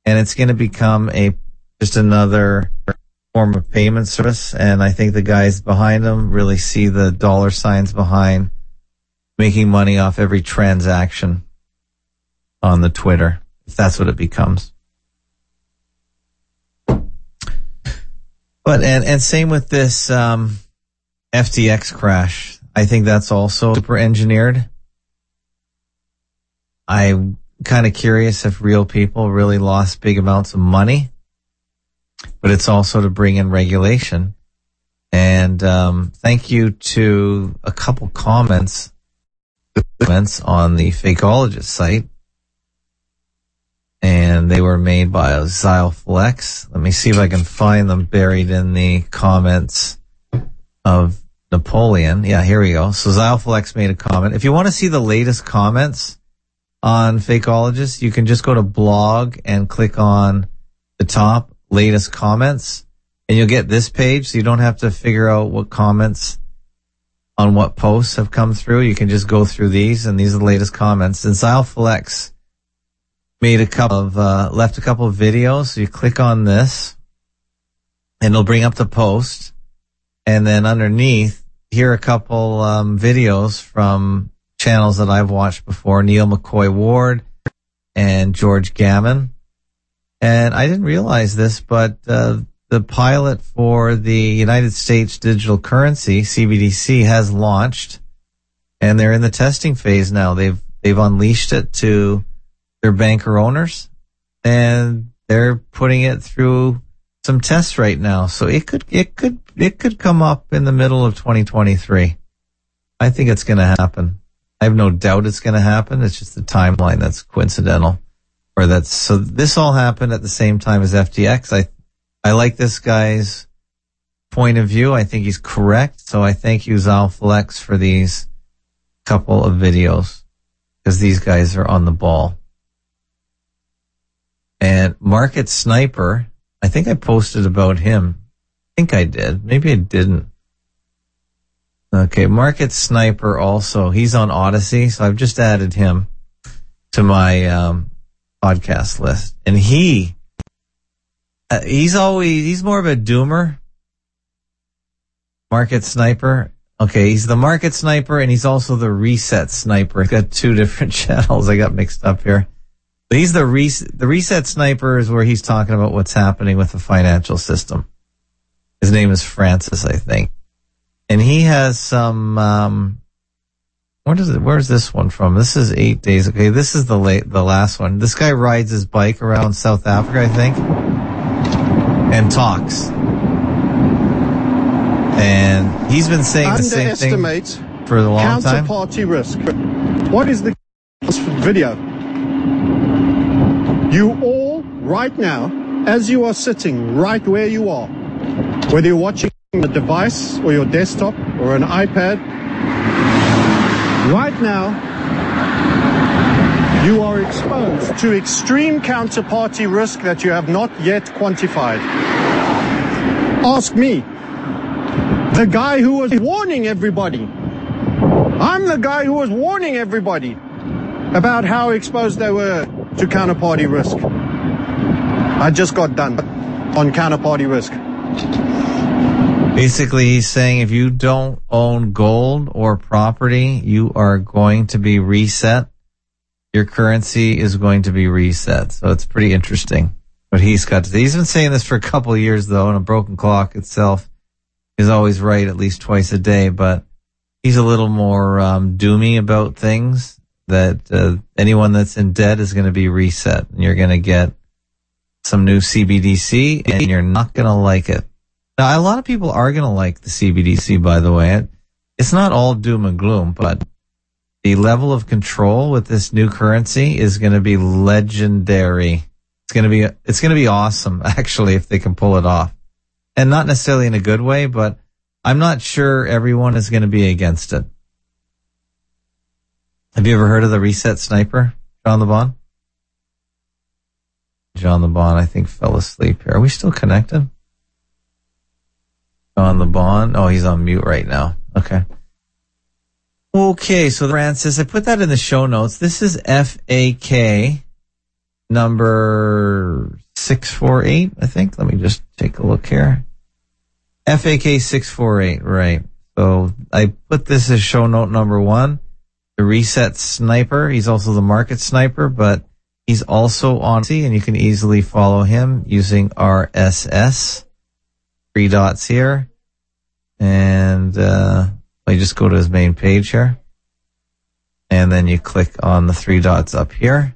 and it's going to become a, just another form of payment service. And I think the guys behind them really see the dollar signs behind making money off every transaction on the Twitter, if that's what it becomes. But and and same with this um, FTX crash. I think that's also super engineered. I'm kind of curious if real people really lost big amounts of money, but it's also to bring in regulation. And um, thank you to a couple comments comments on the Fakeologist site and they were made by Xyleflex. Let me see if I can find them buried in the comments of Napoleon. Yeah, here we go. So Xyleflex made a comment. If you want to see the latest comments on Fakeologist, you can just go to blog and click on the top latest comments and you'll get this page. So you don't have to figure out what comments on what posts have come through. You can just go through these and these are the latest comments. And Xyleflex made a couple of, uh, left a couple of videos. So you click on this and it'll bring up the post. And then underneath, here are a couple, um, videos from channels that I've watched before. Neil McCoy Ward and George Gammon. And I didn't realize this, but, uh, the pilot for the United States digital currency, CBDC, has launched and they're in the testing phase now. They've, they've unleashed it to they're banker owners and they're putting it through some tests right now. So it could, it could, it could come up in the middle of 2023. I think it's going to happen. I have no doubt it's going to happen. It's just the timeline that's coincidental or that's, so this all happened at the same time as FTX. I, I like this guy's point of view. I think he's correct. So I thank you, Zalflex, for these couple of videos because these guys are on the ball. And Market Sniper, I think I posted about him. I think I did. Maybe I didn't. Okay, Market Sniper also, he's on Odysee, so I've just added him to my um, podcast list. And he, uh, he's always, he's more of a doomer. Market Sniper. Okay, he's the Market Sniper and he's also the Reset Sniper. He's got two different channels. I got mixed up here. He's the reset, the reset sniper is where he's talking about what's happening with the financial system. His name is Francis, I think. And he has some, um, what is it? Where's this one from? This is eight days. Okay. This is the late, the last one. This guy rides his bike around South Africa, I think, and talks. And he's been saying the same thing for a long time. Counterparty risk. What is the video? You all, right now, as you are sitting right where you are, whether you're watching a device or your desktop or an iPad, right now, you are exposed to extreme counterparty risk that you have not yet quantified. Ask me, the guy who was warning everybody. I'm the guy who was warning everybody about how exposed they were to counterparty risk. I just got done on counterparty risk. Basically, he's saying if you don't own gold or property, you are going to be reset. Your currency is going to be reset. So it's pretty interesting what he's got to say. He's been saying this for a couple years though, and a broken clock itself is always right at least twice a day, but he's a little more um, doomy about things that uh, anyone that's in debt is going to be reset and you're going to get some new CBDC and you're not going to like it. Now, a lot of people are going to like the CBDC, by the way. it's not all doom and gloom, but the level of control with this new currency is going to be legendary. It's going to be, it's going to be awesome actually if they can pull it off and not necessarily in a good way, but I'm not sure everyone is going to be against it. Have you ever heard of the reset sniper, John LeBon? John LeBon, I think, fell asleep here. Are we still connected? John LeBon. Oh, he's on mute right now. Okay. Okay, so Francis, I put that in the show notes. This is FAK number 648, I think. Let me just take a look here. FAK 648, right. So I put this as show note number one. The reset sniper. He's also the market sniper, but he's also on C and you can easily follow him using RSS. Three dots here. And, uh, you just go to his main page here. And then you click on the three dots up here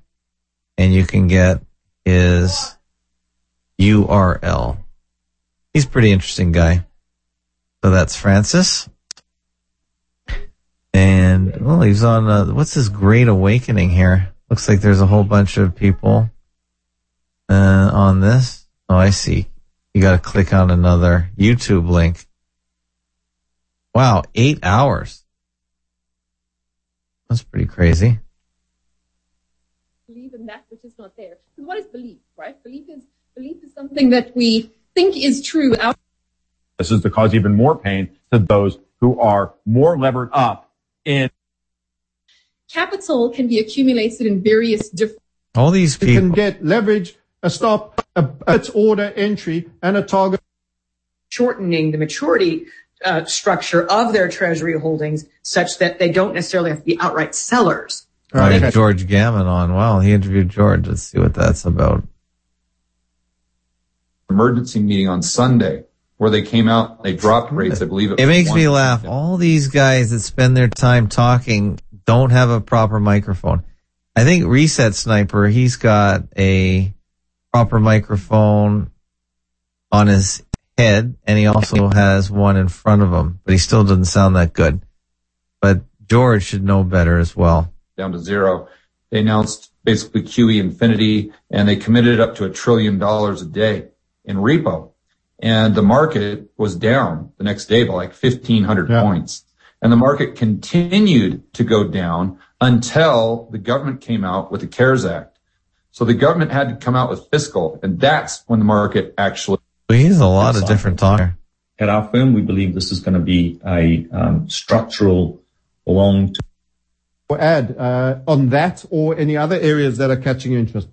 and you can get his URL. He's pretty interesting guy. So that's Francis. And, well, he's on, uh, what's this Great Awakening here? Looks like there's a whole bunch of people, uh, on this. Oh, I see. You gotta click on another YouTube link. Wow, eight hours. That's pretty crazy. Believe in that which is not there. Because what is belief, right? Belief is belief is something that we think is true. Our- This is to cause even more pain to those who are more levered up in Capital can be accumulated in various different All these You can get leverage, a stop, a bit order entry, and a target. shortening the maturity uh, structure of their treasury holdings such that they don't necessarily have to be outright sellers. We have George Gammon on. Wow, he interviewed George. Let's see what that's about. emergency meeting on Sunday where they came out, they dropped rates. I believe it, It makes me 1%. laugh. All these guys that spend their time talking don't have a proper microphone. I think Reset Sniper, he's got a proper microphone on his head and he also has one in front of him, but he still doesn't sound that good. But George should know better as well. down to zero. They announced basically QE infinity and they committed up to a trillion dollars a day in repo. And the market was down the next day by like 1500 Yeah. points. And the market continued to go down until the government came out with the CARES Act. So the government had to come out with fiscal and that's when the market actually But he's a lot of different talk. At our firm, we believe this is going to be a um, structural long Or add uh, on that or any other areas that are catching your interest.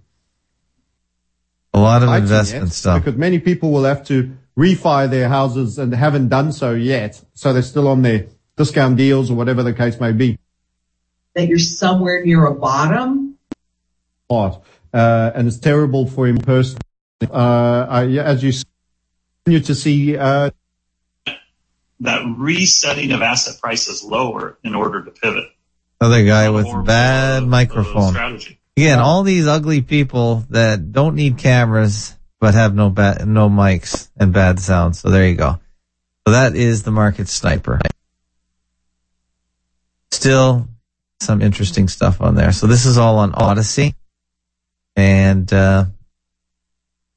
A lot of investment yes, stuff. Because many people will have to refi their houses and haven't done so yet. So they're still on their discount deals or whatever the case may be. That you're somewhere near a bottom. Hard. Uh, and it's terrible for him personally. Uh, I, as you continue to see, uh, that resetting of asset prices lower in order to pivot. Other guy with bad uh, microphone. strategy. Again, all these ugly people that don't need cameras but have no ba- no mics and bad sound. So there you go. So that is the market sniper. Still some interesting stuff on there. So this is all on Odysee. And uh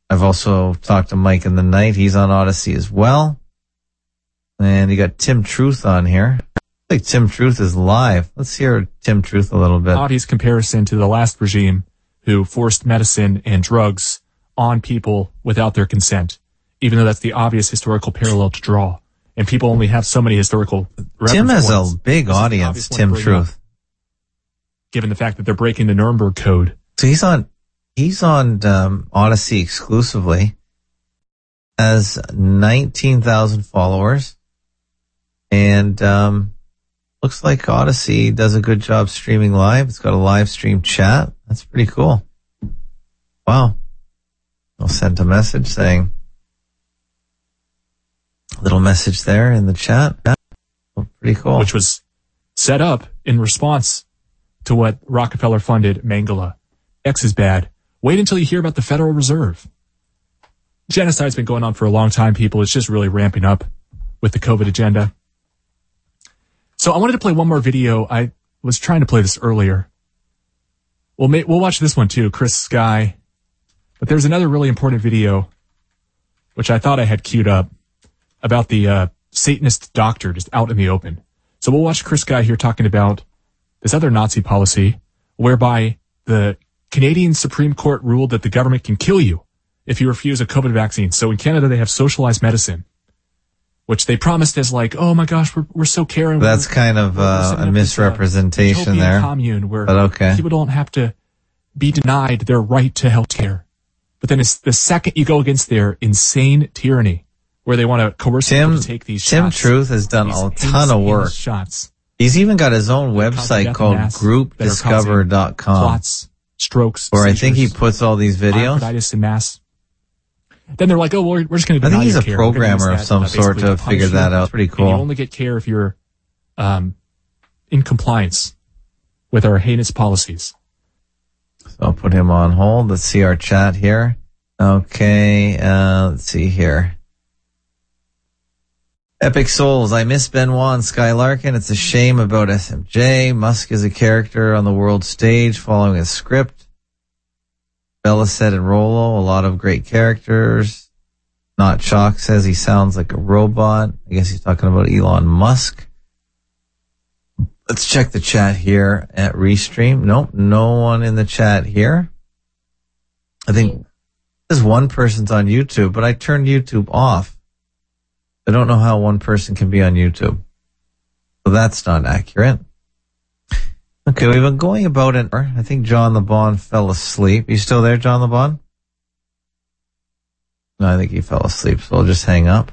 I've also talked to Mike in the night. He's on Odysee as well. And you got Tim Truth on here. I think Tim Truth is live. Let's hear Tim Truth a little bit. obvious comparison to the last regime who forced medicine and drugs on people without their consent, even though that's the obvious historical parallel to draw. And people only have so many historical Tim has a big This is an audience, obvious one to Tim Truth. up, given the fact that they're breaking the Nuremberg Code. So he's on, he's on um, Odysee exclusively. Has nineteen thousand followers, and um, looks like Odysee does a good job streaming live. It's got a live stream chat. That's pretty cool. Wow. I'll send a message saying, little message there in the chat. Pretty cool. which was set up in response to what Rockefeller funded Mangala. X is bad. Wait until you hear about the Federal Reserve. Genocide's been going on for a long time, people. It's just really ramping up with the COVID agenda. So I wanted to play one more video. I was trying to play this earlier. We'll ma- we'll watch this one too, Chris Sky. But there's another really important video, which I thought I had queued up about the uh, Satanist doctor just out in the open. So we'll watch Chris Sky here talking about this other Nazi policy whereby the Canadian Supreme Court ruled that the government can kill you if you refuse a COVID vaccine. So in Canada, they have socialized medicine, which they promised as like, oh my gosh, we're, we're so caring. That's We're- kind of uh, a uh, misrepresentation there. commune where But okay. people don't have to be denied their right to health care. But then it's the second you go against their insane tyranny, where they want to coerce Tim, people to take these Tim shots. Truth has done a ton of work. Shots. He's even got his own website called mass that are causing groupdiscover.com Clots, strokes, or I think he puts all these videos. myocarditis in mass. Then they're like, oh, well, we're just going to be." I think he's a care. We're gonna use programmer of some sort to have punish figured you. that out. It's pretty And you only get care if you're um, in compliance with our heinous policies. So I'll put him on hold. Let's see our chat here. Okay, uh, let's see here. Epic Souls. I miss Benoit and Sky Larkin. It's a shame about SMJ. Musk is a character on the world stage following a script. Belisette and Rolo, a lot of great characters. Not Chalk says he sounds like a robot. I guess he's talking about Elon Musk. Let's check the chat here at Restream. Nope, no one in the chat here. I think there's one person's on YouTube, but I turned YouTube off. I don't know how one person can be on YouTube. So that's not accurate. Okay, we've been going about an hour. I think John LeBon fell asleep. You still there, John LeBon? No, I think he fell asleep, so I'll just hang up.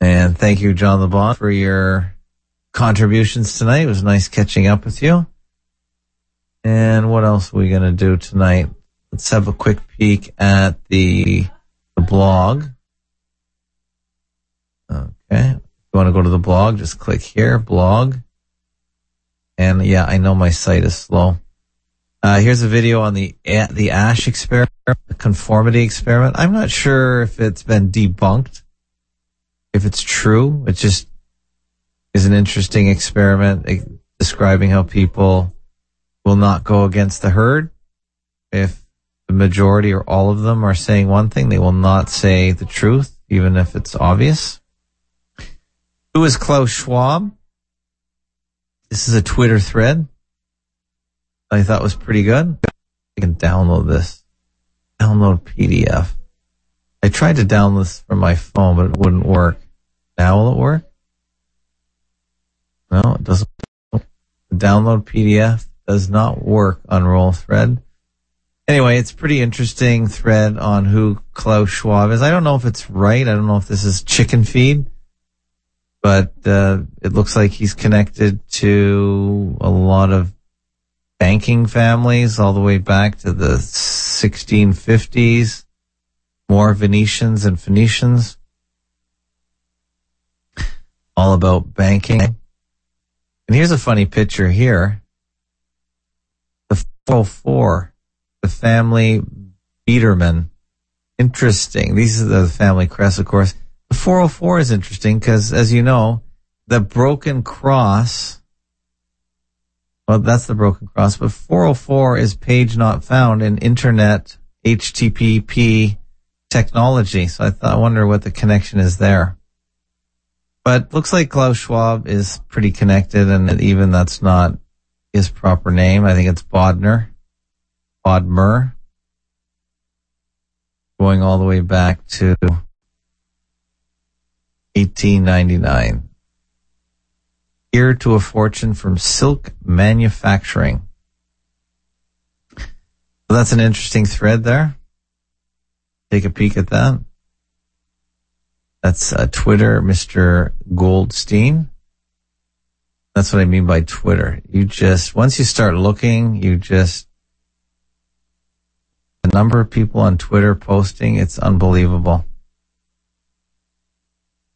And thank you, John LeBon, for your contributions tonight. It was nice catching up with you. And what else are we going to do tonight? Let's have a quick peek at the, the blog. Okay. If you want to go to the blog, just click here, blog. And yeah, I know my site is slow. Uh, here's a video on the the Asch experiment, the conformity experiment. I'm not sure if it's been debunked. If it's true, it just is an interesting experiment eh, describing how people will not go against the herd. If the majority or all of them are saying one thing, they will not say the truth, even if it's obvious. Who is Klaus Schwab? This is a Twitter thread I thought was pretty good. I can download this. Download PDF. I tried to download this from my phone, but it wouldn't work. Now will it work? No, it doesn't. Download PDF does not work on Roll Thread. Anyway, it's pretty interesting thread on who Klaus Schwab is. I don't know if it's right. I don't know if this is chicken feed, but uh, it looks like he's connected to a lot of banking families all the way back to the 1650s. More Venetians and Phoenicians. All about banking. And here's a funny picture here. The 404, the family Biederman. Interesting. These are the family crest, of course. The 404 is interesting because, as you know, the broken cross, well, that's the broken cross, but 404 is page not found in internet HTTP technology. So I I wonder what the connection is there. But looks like Klaus Schwab is pretty connected and even that's not his proper name. I think it's Bodner. Bodmer. Going all the way back to 1899. Here to a fortune from silk manufacturing. That's an interesting thread there. Take a peek at that. That's uh, Twitter, Mr. Goldstein. That's what I mean by Twitter. You just, once you start looking, you just, the number of people on Twitter posting, it's unbelievable.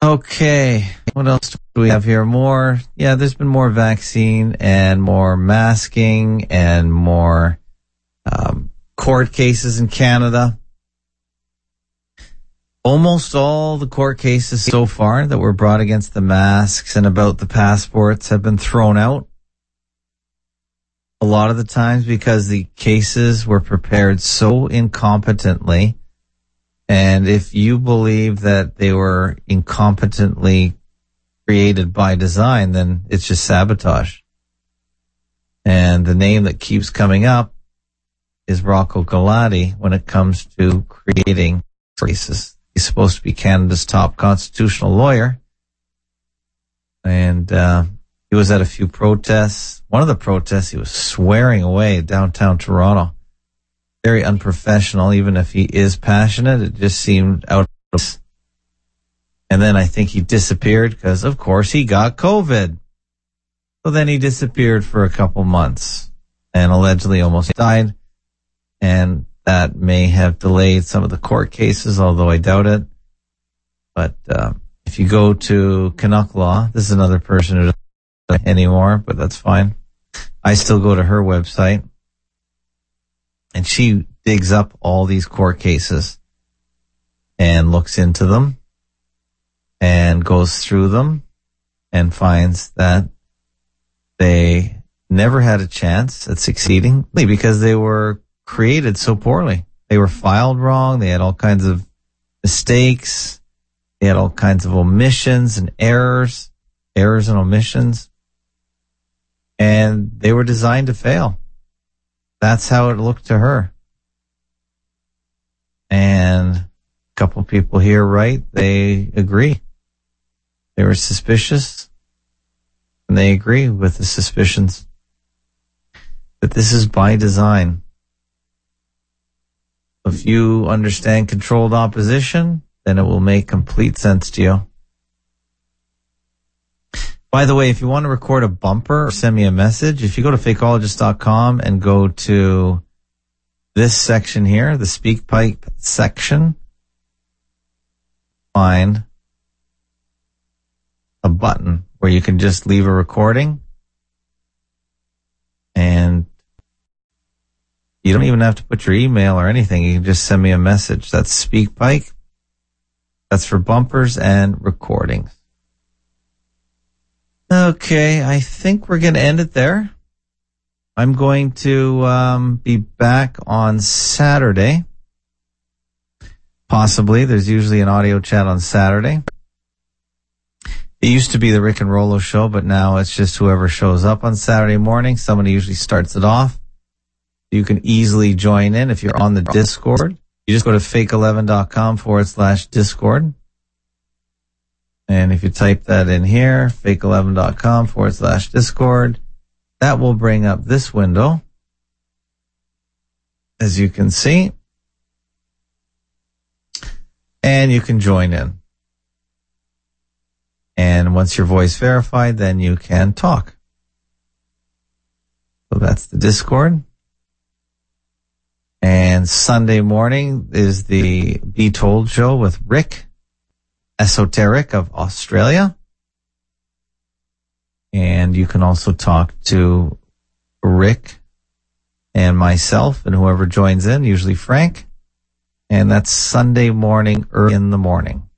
Okay. What else do we have here? More. Yeah, there's been more vaccine and more masking and more um, court cases in Canada. Almost all the court cases so far that were brought against the masks and about the passports have been thrown out. A lot of the times because the cases were prepared so incompetently. And if you believe that they were incompetently created by design, then it's just sabotage. And the name that keeps coming up is Rocco Galati when it comes to creating cases. He's supposed to be Canada's top constitutional lawyer. And, uh, he was at a few protests. One of the protests, he was swearing away downtown Toronto. Very unprofessional, even if he is passionate. It just seemed out of. And then I think he disappeared because, of course, he got COVID. So then he disappeared for a couple months and allegedly almost died. And that may have delayed some of the court cases, although I doubt it. But uh, if you go to Canuck Law, this is another person who doesn't anymore, but that's fine. I still go to her website and she digs up all these court cases and looks into them and goes through them and finds that they never had a chance at succeeding because they were created so poorly. They were filed wrong. They had all kinds of mistakes. They had all kinds of omissions and errors, errors and omissions. And they were designed to fail. That's how it looked to her. And a couple people here, right? They agree. They were suspicious and they agree with the suspicions that this is by design. If you understand controlled opposition, then it will make complete sense to you. By the way, if you want to record a bumper or send me a message, if you go to fakeologist.com and go to this section here, the speak pipe section, find a button where you can just leave a recording and you don't even have to put your email or anything. You can just send me a message. That's SpeakPipe. That's for bumpers and recordings. Okay, I think we're going to end it there. I'm going to um, be back on Saturday. Possibly. There's usually an audio chat on Saturday. It used to be the Rick and Rollo show, but now it's just whoever shows up on Saturday morning. Somebody usually starts it off. You can easily join in if you're on the Discord. You just go to fake11.com forward slash Discord. And if you type that in here, fake11.com forward slash Discord, that will bring up this window. As you can see. And you can join in. And once your voice verified, then you can talk. So that's the Discord. And Sunday morning is the Be Told show with Rick Esoteric of Australia. And you can also talk to Rick and myself and whoever joins in, usually Frank. And that's Sunday morning, early in the morning.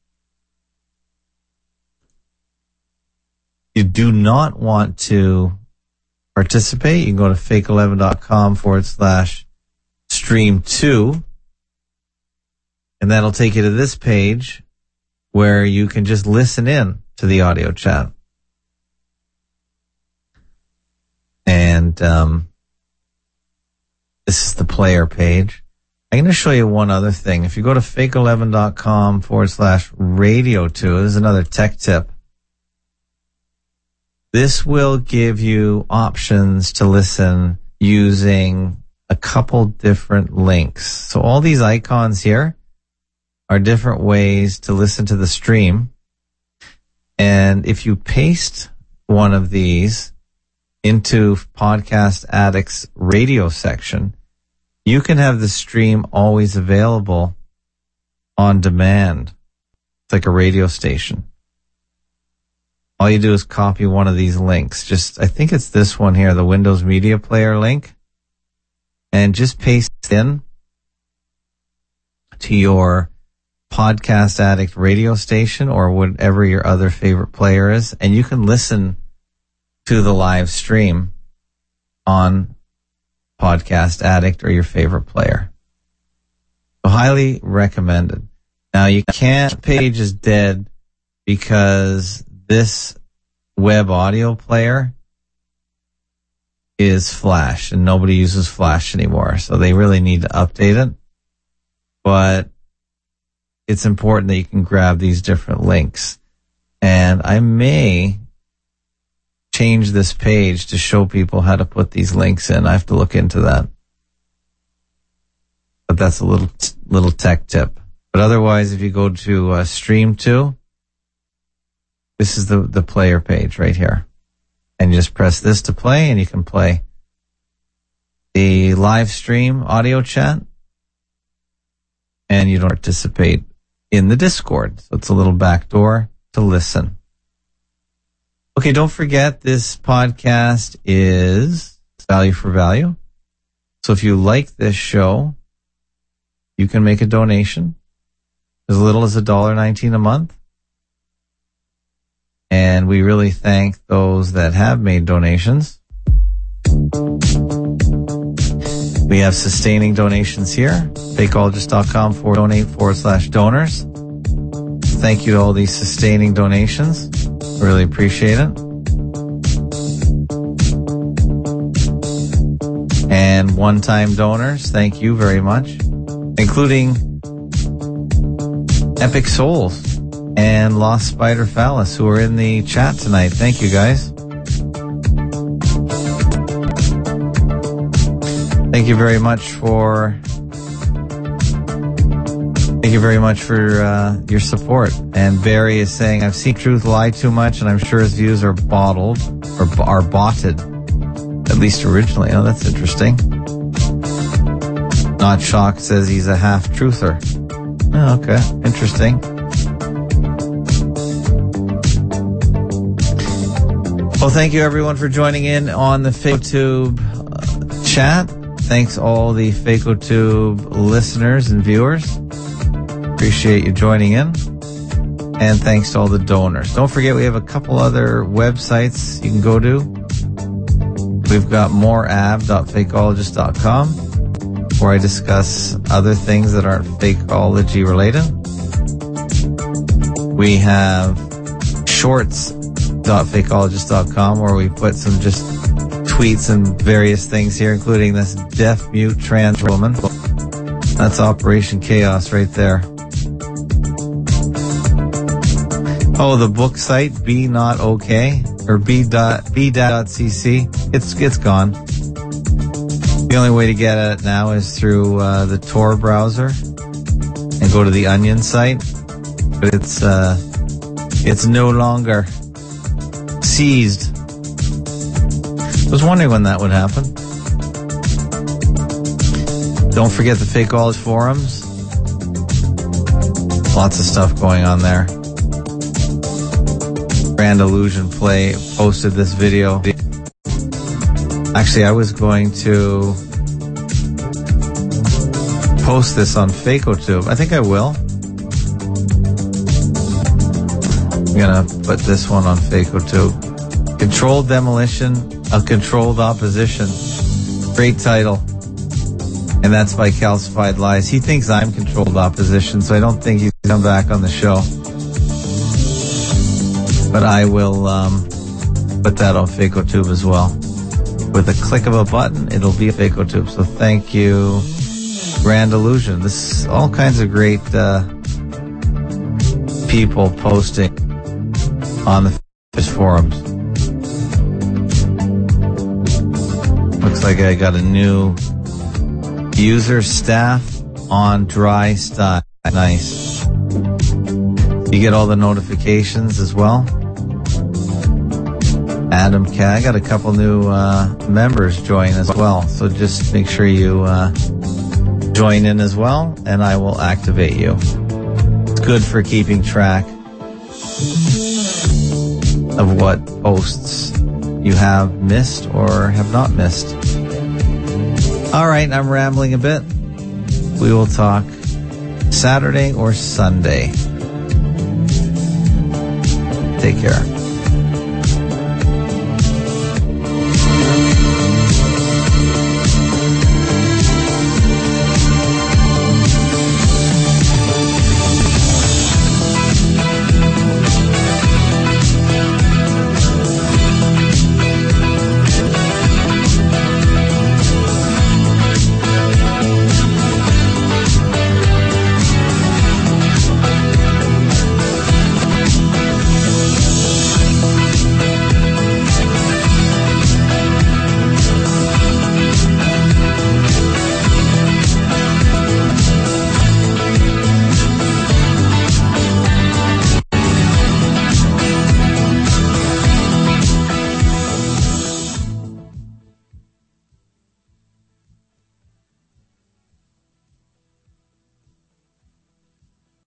You do not want to participate. You can go to fake11.com forward slash stream two. And that'll take you to this page where you can just listen in to the audio chat. And um, this is the player page. I'm going to show you one other thing. If you go to fake11.com forward slash radio two, this is another tech tip. This will give you options to listen using a couple different links. So all these icons here are different ways to listen to the stream. And if you paste one of these into Podcast Addict's radio section, you can have the stream always available on demand. It's like a radio station. All you do is copy one of these links. Just, I think it's this one here, the Windows Media Player link, and just paste in to your Podcast Addict radio station or whatever your other favorite player is, and you can listen to the live stream on Podcast Addict or your favorite player. So highly recommended. Now you can't page is dead because this web audio player is Flash and nobody uses Flash anymore. So they really need to update it. But it's important that you can grab these different links. And I may change this page to show people how to put these links in. I have to look into that. But that's a little, little tech tip. But otherwise, if you go to uh, stream two, this is the, the player page right here. And you just press this to play and you can play the live stream audio chat and you don't participate in the Discord. So it's a little backdoor to listen. Okay, don't forget this podcast is value for value. So if you like this show, you can make a donation as little as a dollar nineteen a month. And we really thank those that have made donations. We have sustaining donations here. Fakeologist.com forward donate forward slash donors. Thank you to all these sustaining donations. Really appreciate it. And one time donors, thank you very much, including Epic Souls and Lost Spider Phallus who are in the chat tonight. Thank you guys. Thank you very much for Thank you very much for uh, your support. And Barry is saying, I've seen Truth lie too much, and I'm sure his views are bottled or are botted, at least originally. Oh, that's interesting. Not shocked says he's a half truther. Oh, okay, interesting. Well, thank you everyone for joining in on the FakeTube uh, chat. Thanks all the FakeTube listeners and viewers. Appreciate you joining in. And thanks to all the donors. Don't forget we have a couple other websites you can go to. We've got moreab.fakeologist.com where I discuss other things that aren't fakeology related. We have shorts.fakeologist.com where we put some just tweets and various things here, including this deaf mute trans woman. That's Operation Chaos right there. Oh, the book site, Be Not Okay, or B dot, B dot CC. It's, it's gone. The only way to get at it now is through, uh, the Tor browser and go to the Onion site. But it's, uh, it's no longer seized. I was wondering when that would happen. Don't forget the Fake All forums. Lots of stuff going on there. Grand Illusion Play posted this video. Actually, I was going to post this on FakeOtube. I think I will. I'm gonna put this one on FakeOtube. Controlled Demolition of Controlled Opposition. Great title. And that's by Calcified Lies. He thinks I'm controlled opposition, so I don't think he's come back on the show but I will um, put that on FakeOtube as well. With a click of a button, it'll be a FakeOtube. So thank you, Grand Illusion. This is all kinds of great uh, people posting on the forums. Looks like I got a new user staff on dry style. Nice. You get all the notifications as well. Adam K. I got a couple new uh, members join as well, so just make sure you uh, join in as well, and I will activate you. It's good for keeping track of what posts you have missed or have not missed. All right, I'm rambling a bit. We will talk Saturday or Sunday. Take care.